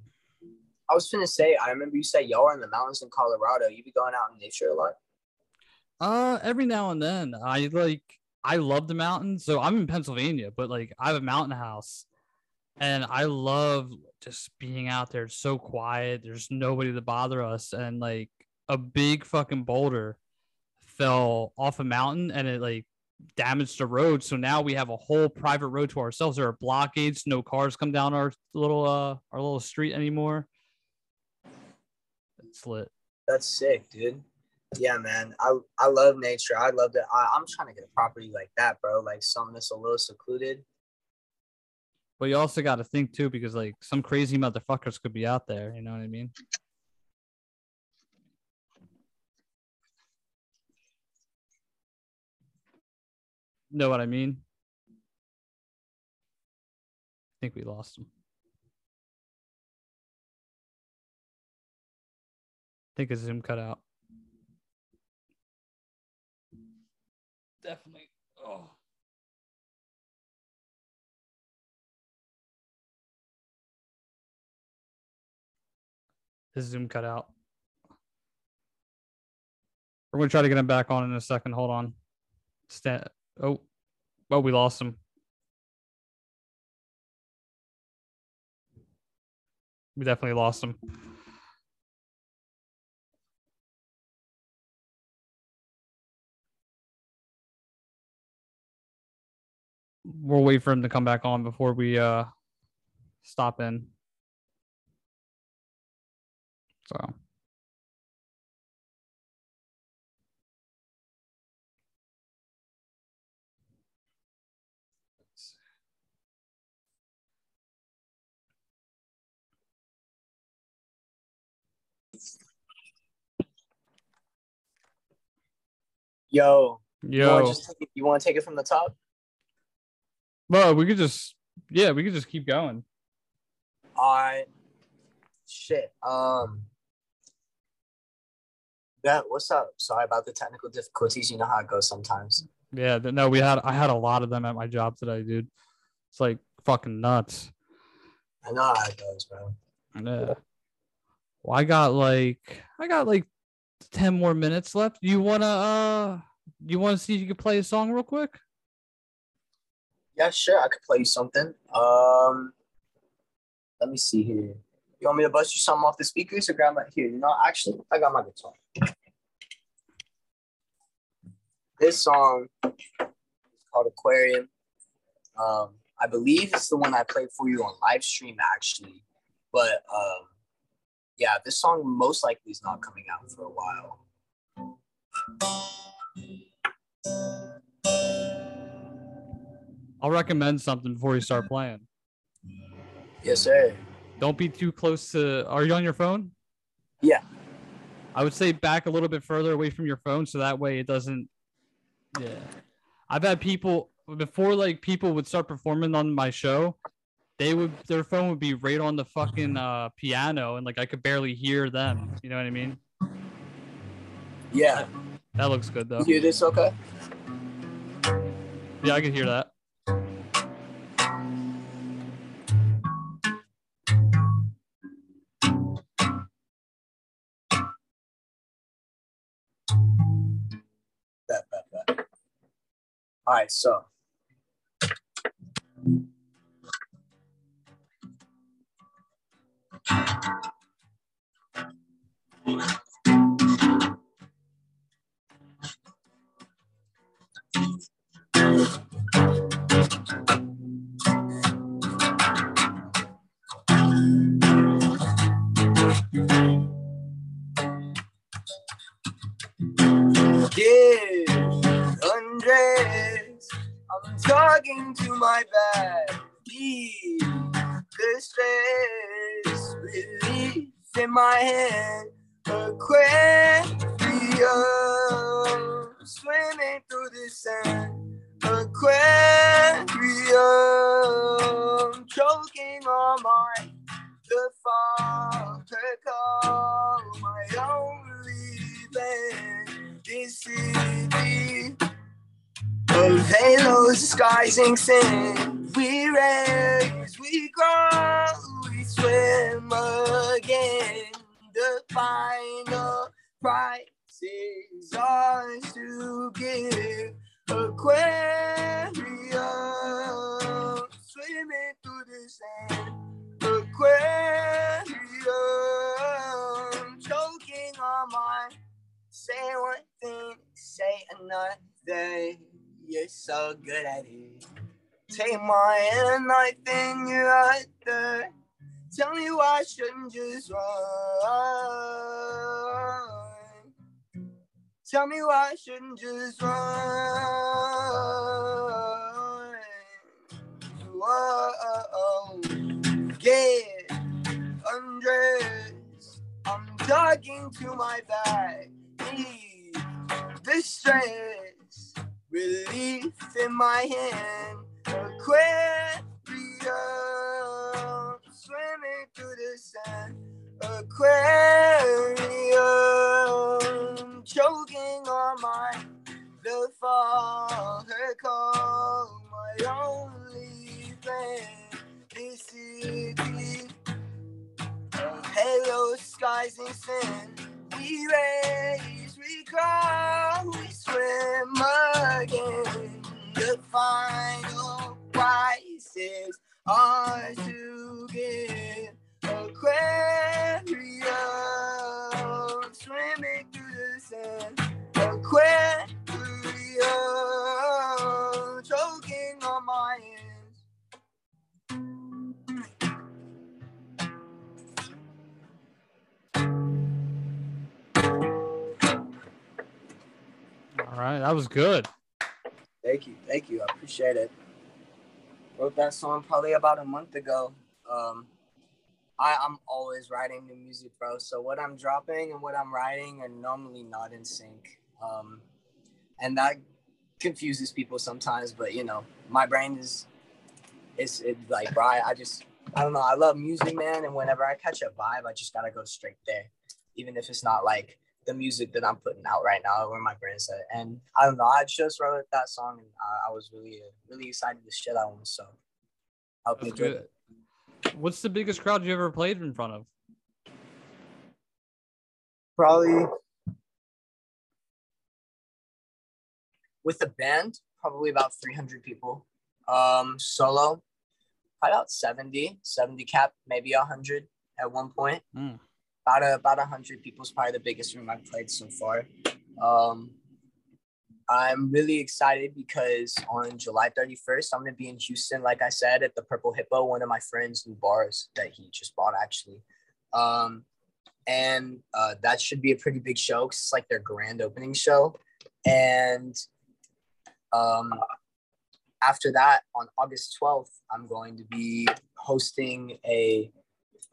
[SPEAKER 6] I was gonna say, I remember you said y'all are in the mountains in Colorado. You be going out in nature a lot.
[SPEAKER 1] uh every now and then. I like I love the mountains. So I'm in Pennsylvania, but like I have a mountain house and I love just being out there. So quiet. There's nobody to bother us. And like a big fucking boulder fell off a mountain and it like damaged the road. So now we have a whole private road to ourselves. There are blockades, no cars come down our little uh our little street anymore. It's lit.
[SPEAKER 6] That's sick, dude. Yeah, man. I I love nature. I love that. I'm trying to get a property like that, bro. Like something that's a little secluded.
[SPEAKER 1] But you also got to think too, because like some crazy motherfuckers could be out there. You know what I mean? Know what I mean? I think we lost him. I think his Zoom cut out. Definitely. Oh. his Zoom cut out. We're going to try to get him back on in a second. Hold on. Stand. Oh, oh, we lost him. We definitely lost him. We'll wait for him to come back on before we uh, stop in. So
[SPEAKER 6] Yo, you want
[SPEAKER 1] yo,
[SPEAKER 6] just it, you want to take it from the top?
[SPEAKER 1] well, we could just yeah, we could just keep going.
[SPEAKER 6] All right. Shit. Um. Yeah. What's up? Sorry about the technical difficulties. You know how it goes sometimes.
[SPEAKER 1] Yeah, no, we had I had a lot of them at my job today, dude. It's like fucking nuts.
[SPEAKER 6] I know how it goes, bro.
[SPEAKER 1] Yeah. Well, I got like I got like ten more minutes left. You wanna uh you wanna see if you can play a song real quick?
[SPEAKER 6] Yeah, sure. I could play you something. Um. Let me see here. You want me to bust you something off the speakers or grab my here? You know, actually, I got my guitar. This song is called Aquarium. Um, I believe it's the one I played for you on live stream actually, but um, yeah, this song most likely is not coming out for a while.
[SPEAKER 1] I'll recommend something before you start playing.
[SPEAKER 6] Yes, sir.
[SPEAKER 1] Don't be too close to are you on your phone?
[SPEAKER 6] Yeah.
[SPEAKER 1] I would say back a little bit further away from your phone so that way it doesn't Yeah. I've had people before like people would start performing on my show, they would their phone would be right on the fucking uh piano and like I could barely hear them. You know what I mean?
[SPEAKER 6] Yeah.
[SPEAKER 1] That looks good though.
[SPEAKER 6] You hear this? Okay.
[SPEAKER 1] Yeah, I can hear that.
[SPEAKER 6] All right, so. Talking to my body. The stress relief in my hand. Aquarium swimming through the sand. A aquarium choking on my the father call my only band. This city of halos disguising sin. We raise, we grow, we swim again. The final prize is ours to give. Aquarium swimming through the sand. Aquarium choking on my say one thing, say another. You're so good at it. Take my hand, I think you're other. Tell me why I shouldn't just run. Tell me why I shouldn't just run. Whoa, get undressed. I'm talking to my back. Need the stress, relief in my hand. Aquarium swimming through the sand. Aquarium choking on my the fall. Her call, my only friend. This city of halo skies and sin. We raise, we crawl, we swim again. The final prize is ours to give. Aquarium swimming through the sand. Aquarium
[SPEAKER 1] right, that was good.
[SPEAKER 6] Thank you, thank you. I appreciate it. Wrote that song probably about a month ago. Um, I, I'm always writing new music, bro. So what I'm dropping and what I'm writing are normally not in sync. Um, and that confuses people sometimes, but you know, my brain is it's it, like bro, I, I just I don't know. I love music, man, and whenever I catch a vibe, I just gotta go straight there, even if it's not like the music that I'm putting out right now, where my brain's at. And I don't know. I just wrote that song, and I, I was really really excited to share that one. So I hope you
[SPEAKER 1] good.
[SPEAKER 6] it.
[SPEAKER 1] What's the biggest crowd you ever played in front of?
[SPEAKER 6] Probably with the band, probably about 300 people. Um, solo, probably about 70, 70 cap, maybe 100 at one point.
[SPEAKER 1] Hmm.
[SPEAKER 6] About a, about 100 people is probably the biggest room I've played so far. Um, I'm really excited because on July 31st, I'm going to be in Houston, like I said, at the Purple Hippo, one of my friend's new bars that he just bought, actually. Um, and uh, that should be a pretty big show because it's like their grand opening show. And um, after that, on August 12th, I'm going to be hosting a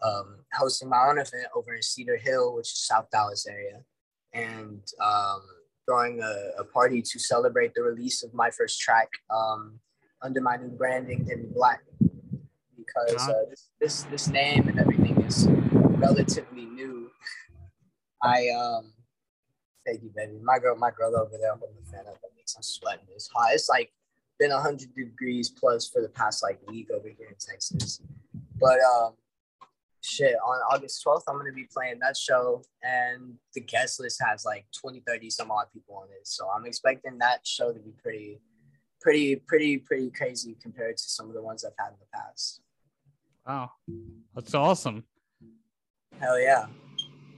[SPEAKER 6] um, hosting my own event over in Cedar Hill, which is South Dallas area, and um, throwing a, a party to celebrate the release of my first track um, under my new branding, in Black, because uh, this, this this name and everything is relatively new. I um, thank you, baby. My girl, my girl over there holding the fan up. That makes I'm sweating. It's hot. It's like been 100 degrees plus for the past like week over here in Texas. But um, shit, on August 12th, I'm gonna be playing that show, and the guest list has like 20, 30 some odd people on it. So I'm expecting that show to be pretty, pretty, pretty, pretty crazy compared to some of the ones I've had in the past.
[SPEAKER 1] Wow, that's awesome.
[SPEAKER 6] Hell yeah.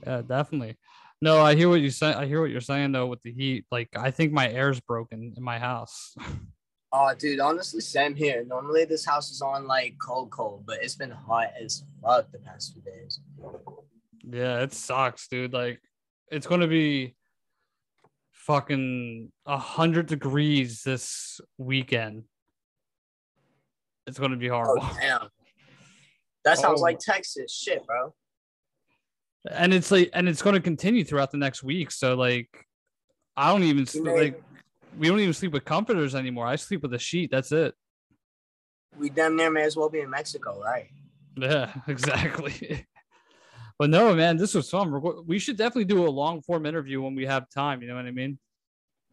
[SPEAKER 1] Yeah, definitely. No, I hear what you say. I hear what you're saying though with the heat. Like, I think my air's broken in my house.
[SPEAKER 6] Oh, dude, honestly, same here. Normally, this house is on like cold, cold, but it's been hot as fuck the past few days.
[SPEAKER 1] yeah, it sucks, dude. Like, it's gonna be fucking a hundred degrees this weekend. It's gonna be
[SPEAKER 6] Oh,
[SPEAKER 1] horrible.
[SPEAKER 6] damn. That sounds
[SPEAKER 1] Oh.
[SPEAKER 6] like Texas. Shit, bro.
[SPEAKER 1] and it's like and it's going to continue throughout the next week so like i don't even
[SPEAKER 6] You
[SPEAKER 1] like we don't even sleep with comforters anymore i sleep with a sheet that's it
[SPEAKER 6] We damn near may as well be in Mexico, right?
[SPEAKER 1] yeah exactly but no man this was fun go- we should definitely do a long form interview when we have time you know what i mean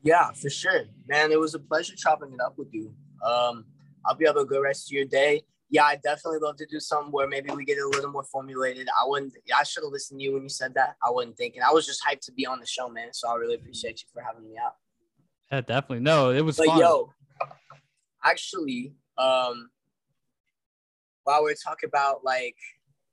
[SPEAKER 6] Yeah, for sure. Man, it was a pleasure chopping it up with you. Um, I'll be have a good rest of your day. Yeah, I definitely love to do something where maybe we get a little more formulated. I wouldn't I should have listened to you when you said that. I wasn't thinking. I was just hyped to be on the show, man. So I really appreciate you for having me out.
[SPEAKER 1] Yeah definitely no it was
[SPEAKER 6] But
[SPEAKER 1] fun
[SPEAKER 6] yo, actually, um, while we're talking about like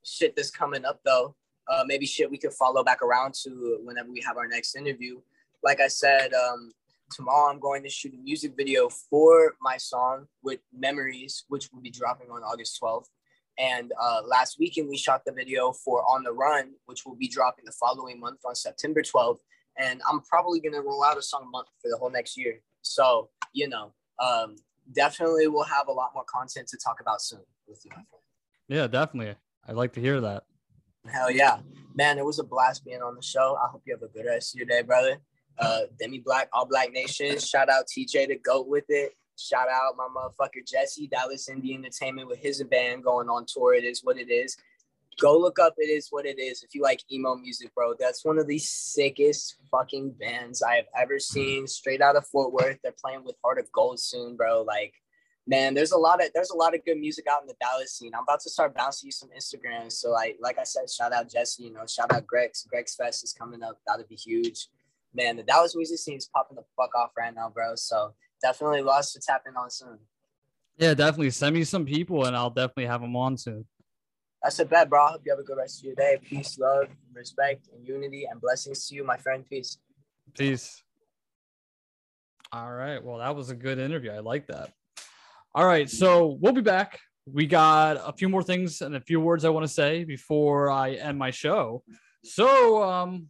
[SPEAKER 6] shit that's coming up though, uh, maybe shit we could follow back around to whenever we have our next interview. Like I said, um, tomorrow I'm going to shoot a music video for my song with Memories, which will be dropping on August 12th. And uh, last weekend we shot the video for On the Run, which will be dropping the following month on September 12th. And I'm probably gonna roll out a song a month for the whole next year. So you know, um, definitely we'll have a lot more content to talk about soon with you,
[SPEAKER 1] yeah definitely i'd like to hear that
[SPEAKER 6] Hell yeah, man! It was a blast being on the show. I hope you have a good rest of your day, brother. Uh, Demi Black, All Black Nation. Shout out TJay to goat with it. Shout out my motherfucker Jesse Dallas Indie Entertainment with his band going on tour. It is what it is. Go look up. It is what it is. If you like emo music, bro, that's one of the sickest fucking bands I have ever seen. Straight out of Fort Worth. They're playing with Heart of Gold soon, bro. Like man, there's a lot of there's a lot of good music out in the Dallas scene. I'm about to start bouncing you some Instagrams. So like like I said, shout out Jesse, you know, shout out Greg's. Greg's Fest is coming up. That'll be huge. Man, the Dallas music scene is popping the fuck off right now, bro. So definitely lots to tap in on soon.
[SPEAKER 1] yeah definitely send me some people and i'll definitely have them on soon
[SPEAKER 6] That's a bet, bro. I hope you have a good rest of your day. Peace, love, respect, and unity, and blessings to you, my friend. Peace.
[SPEAKER 1] Peace. All right. Well, that was a good interview. I like that. All right. So we'll be back. We got a few more things and a few words I want to say before I end my show. So, um,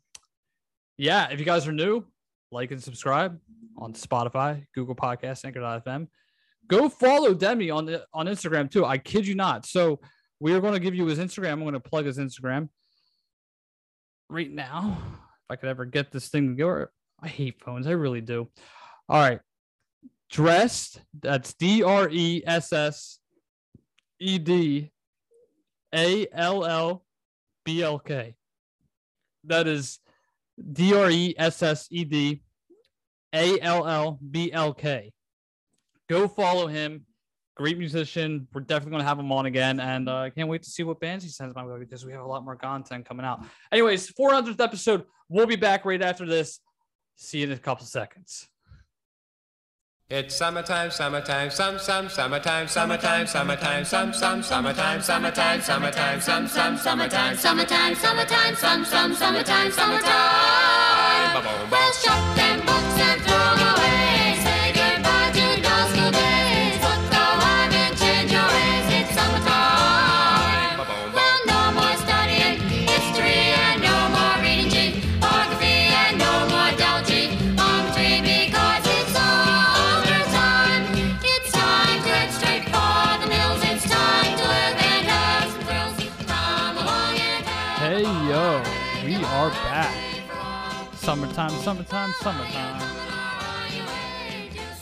[SPEAKER 1] yeah, if you guys are new, like and subscribe on Spotify, Google Podcasts, Anchor.fm. Go follow Demi on the on Instagram too. I kid you not. So we are going to give you his Instagram. I'm going to plug his Instagram right now. If I could ever get this thing to go. I hate phones. I really do. All right. Dressed. That's D R E S S E D A L L B L K. That is D R E S S E D A L L B L K. Go follow him. Great musician. We're definitely going to have him on again. And uh, I can't wait to see what bands he sends my way because we have a lot more content coming out. Anyways, 400th episode. We'll be back right after this. See you in a couple seconds.
[SPEAKER 7] It's summertime, summertime, some, some, summertime, summertime, summertime, some, some, summertime, summertime, summertime, some, some, summertime,
[SPEAKER 8] Summertime, summertime, some, some, summertime, summertime. Well, shop Summertime,
[SPEAKER 1] summertime, summertime.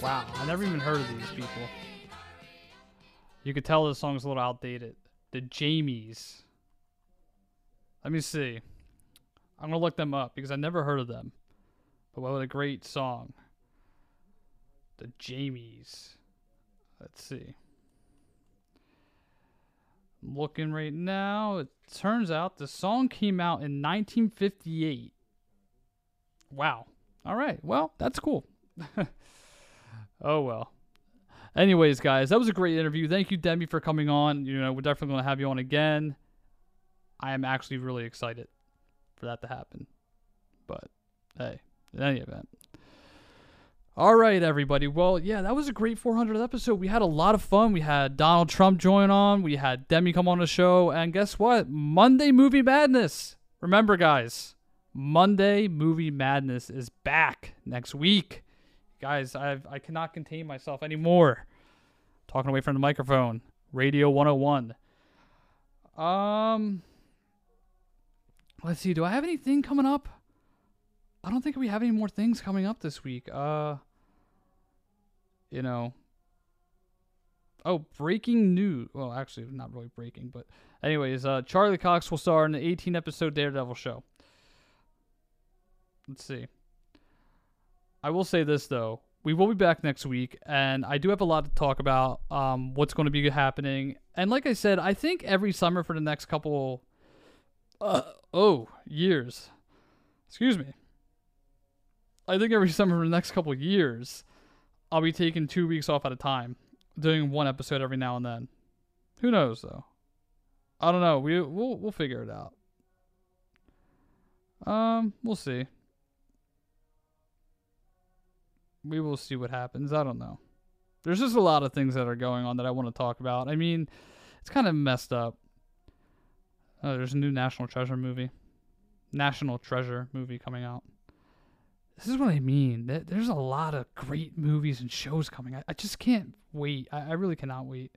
[SPEAKER 1] Wow. I never even heard of these people. You could tell this song's a little outdated. The Jamies. Let me see. I'm going to look them up because I never heard of them. But what a great song. The Jamies. Let's see. I'm looking right now. It turns out the song came out in 1958. Wow. All right. Well, that's cool. oh well. Anyways, guys, that was a great interview. Thank you, Demi, for coming on. You know, we're definitely to have you on again. I am actually really excited for that to happen. But hey, in any event. All right, everybody. Well, yeah, that was a great 400th episode. We had a lot of fun. We had Donald Trump join on. We had Demi come on the show. And guess what? Monday Movie Madness. Remember, guys, Monday Movie Madness is back next week. Guys, I've, I cannot contain myself anymore. Talking away from the microphone. Radio 101. Um, let's see. Do I have anything coming up? I don't think we have any more things coming up this week. Uh, you know. Oh, breaking news. Well, actually, not really breaking, but anyways, uh, Charlie Cox will star in the 18 episode Daredevil show. Let's see. I will say this though. We will be back next week, and I do have a lot to talk about. Um, what's going to be happening, and like I said, I think every summer for the next couple, uh, oh, years. Excuse me. I think every summer for the next couple years, I'll be taking two weeks off at a time, doing one episode every now and then. Who knows though? I don't know. We we'll we'll figure it out. Um, we'll see. We will see what happens. I don't know. There's just a lot of things that are going on that I want to talk about. I mean, it's kind of messed up. Oh, there's a new National Treasure movie. National Treasure movie coming out. This is what I mean. There's a lot of great movies and shows coming. I, just can't wait. I, I really cannot wait.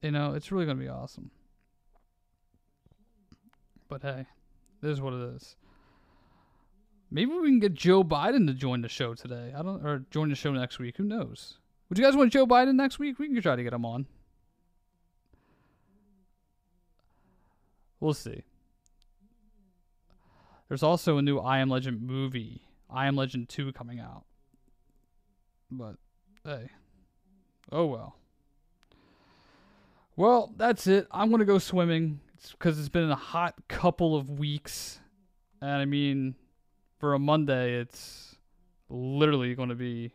[SPEAKER 1] You know, it's really going to be awesome. But hey, this is what it is. Maybe we can get Joe Biden to join the show today. I don't, or join the show next week. Who knows? Would you guys want Joe Biden next week? We can try to get him on. We'll see. There's also a new I Am Legend movie, I Am Legend 2, coming out. But, hey. Oh well. Well, that's it. I'm going to go swimming. It's because it's been a hot couple of weeks. And I mean, for a Monday, it's literally going to be.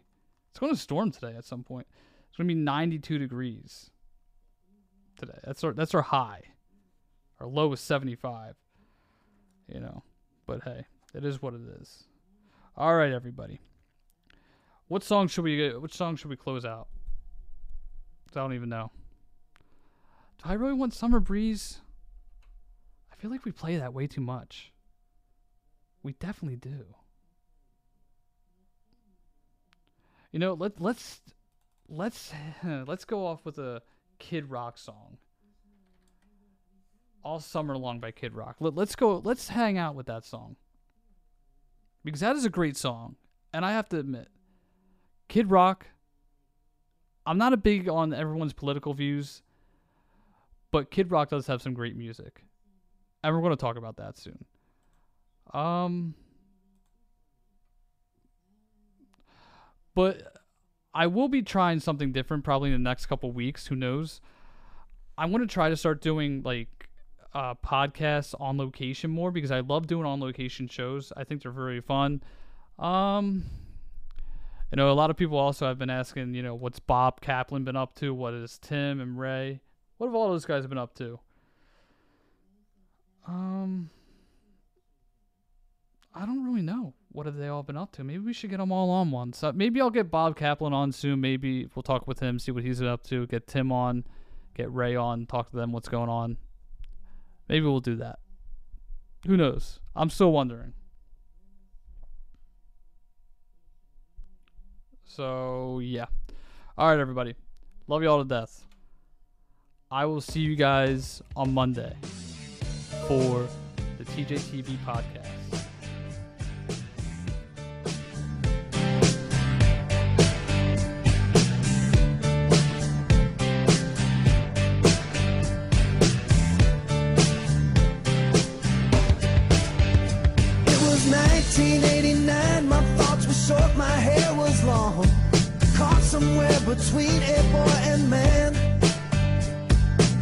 [SPEAKER 1] It's going to storm today at some point. It's going to be 92 degrees today. That's our that's our high. Our low is 75. You know, but hey, it is what it is. All right, everybody. What song should we? Which song should we close out? I don't even know. Do I really want Summer Breeze? I feel like we play that way too much. We definitely do. You know, let let's let's let's go off with a Kid Rock song. All Summer Long by Kid Rock. Let, let's go. Let's hang out with that song because that is a great song, and I have to admit, Kid Rock. I'm not a big on everyone's political views, but Kid Rock does have some great music, and we're going to talk about that soon. Um, but I will be trying something different probably in the next couple weeks. Who knows? I want to try to start doing like uh, podcasts on location more because I love doing on location shows. I think they're very fun. Um, you know, a lot of people also have been asking, you know, what's Bob Kaplan been up to? What is Tim and Ray? What have all those guys been up to? Um, I don't really know. What have they all been up to? Maybe we should get them all on one. So maybe I'll get Bob Kaplan on soon. Maybe we'll talk with him, see what he's up to. Get Tim on, get Ray on, talk to them what's going on. Maybe we'll do that. Who knows? I'm still wondering. So yeah. All right, everybody. Love you all to death. I will see you guys on Monday for the
[SPEAKER 9] TJay TV podcast. Between a boy and man.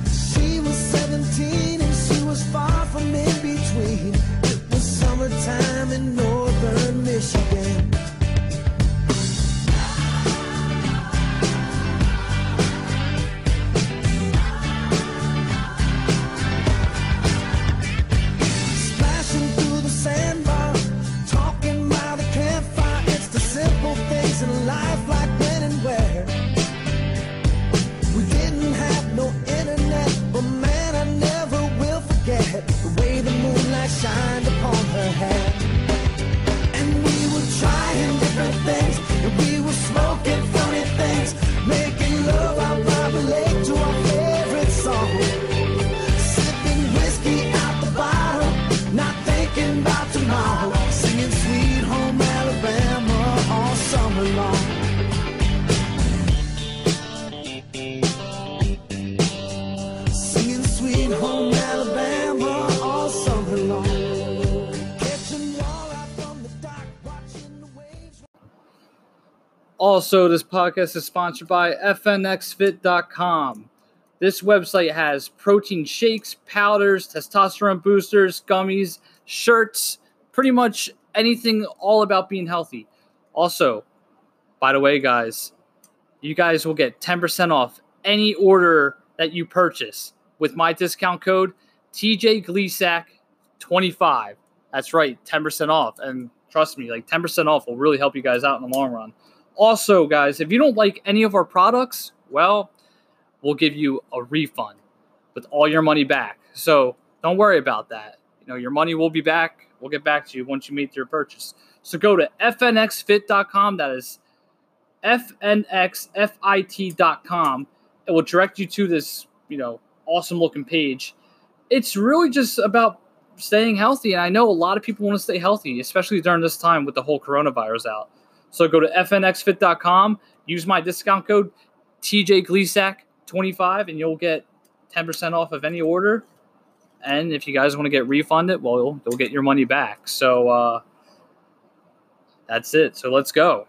[SPEAKER 9] She was 17 and she was far from in between. It was summertime in northern Michigan. Through
[SPEAKER 1] Also, this podcast is sponsored by FNXFit.com. This website has protein shakes, powders, testosterone boosters, gummies, shirts, pretty much anything all about being healthy. Also, by the way, guys, you guys will get 10% off any order that you purchase with my discount code TJGleesack25. That's right, 10% off. And trust me, like 10% off will really help you guys out in the long run. Also, guys, if you don't like any of our products, well, we'll give you a refund with all your money back. So don't worry about that. You know, your money will be back. We'll get back to you once you make your purchase. So go to fnxfit.com. That is fnxfit.com. It will direct you to this, you know, awesome looking page. It's really just about staying healthy. And I know a lot of people want to stay healthy, especially during this time with the whole coronavirus out. So go to fnxfit.com, use my discount code TJGleesack25, and you'll get 10% off of any order. And if you guys want to get refunded, well, you'll get your money back. So uh, that's it. So let's go.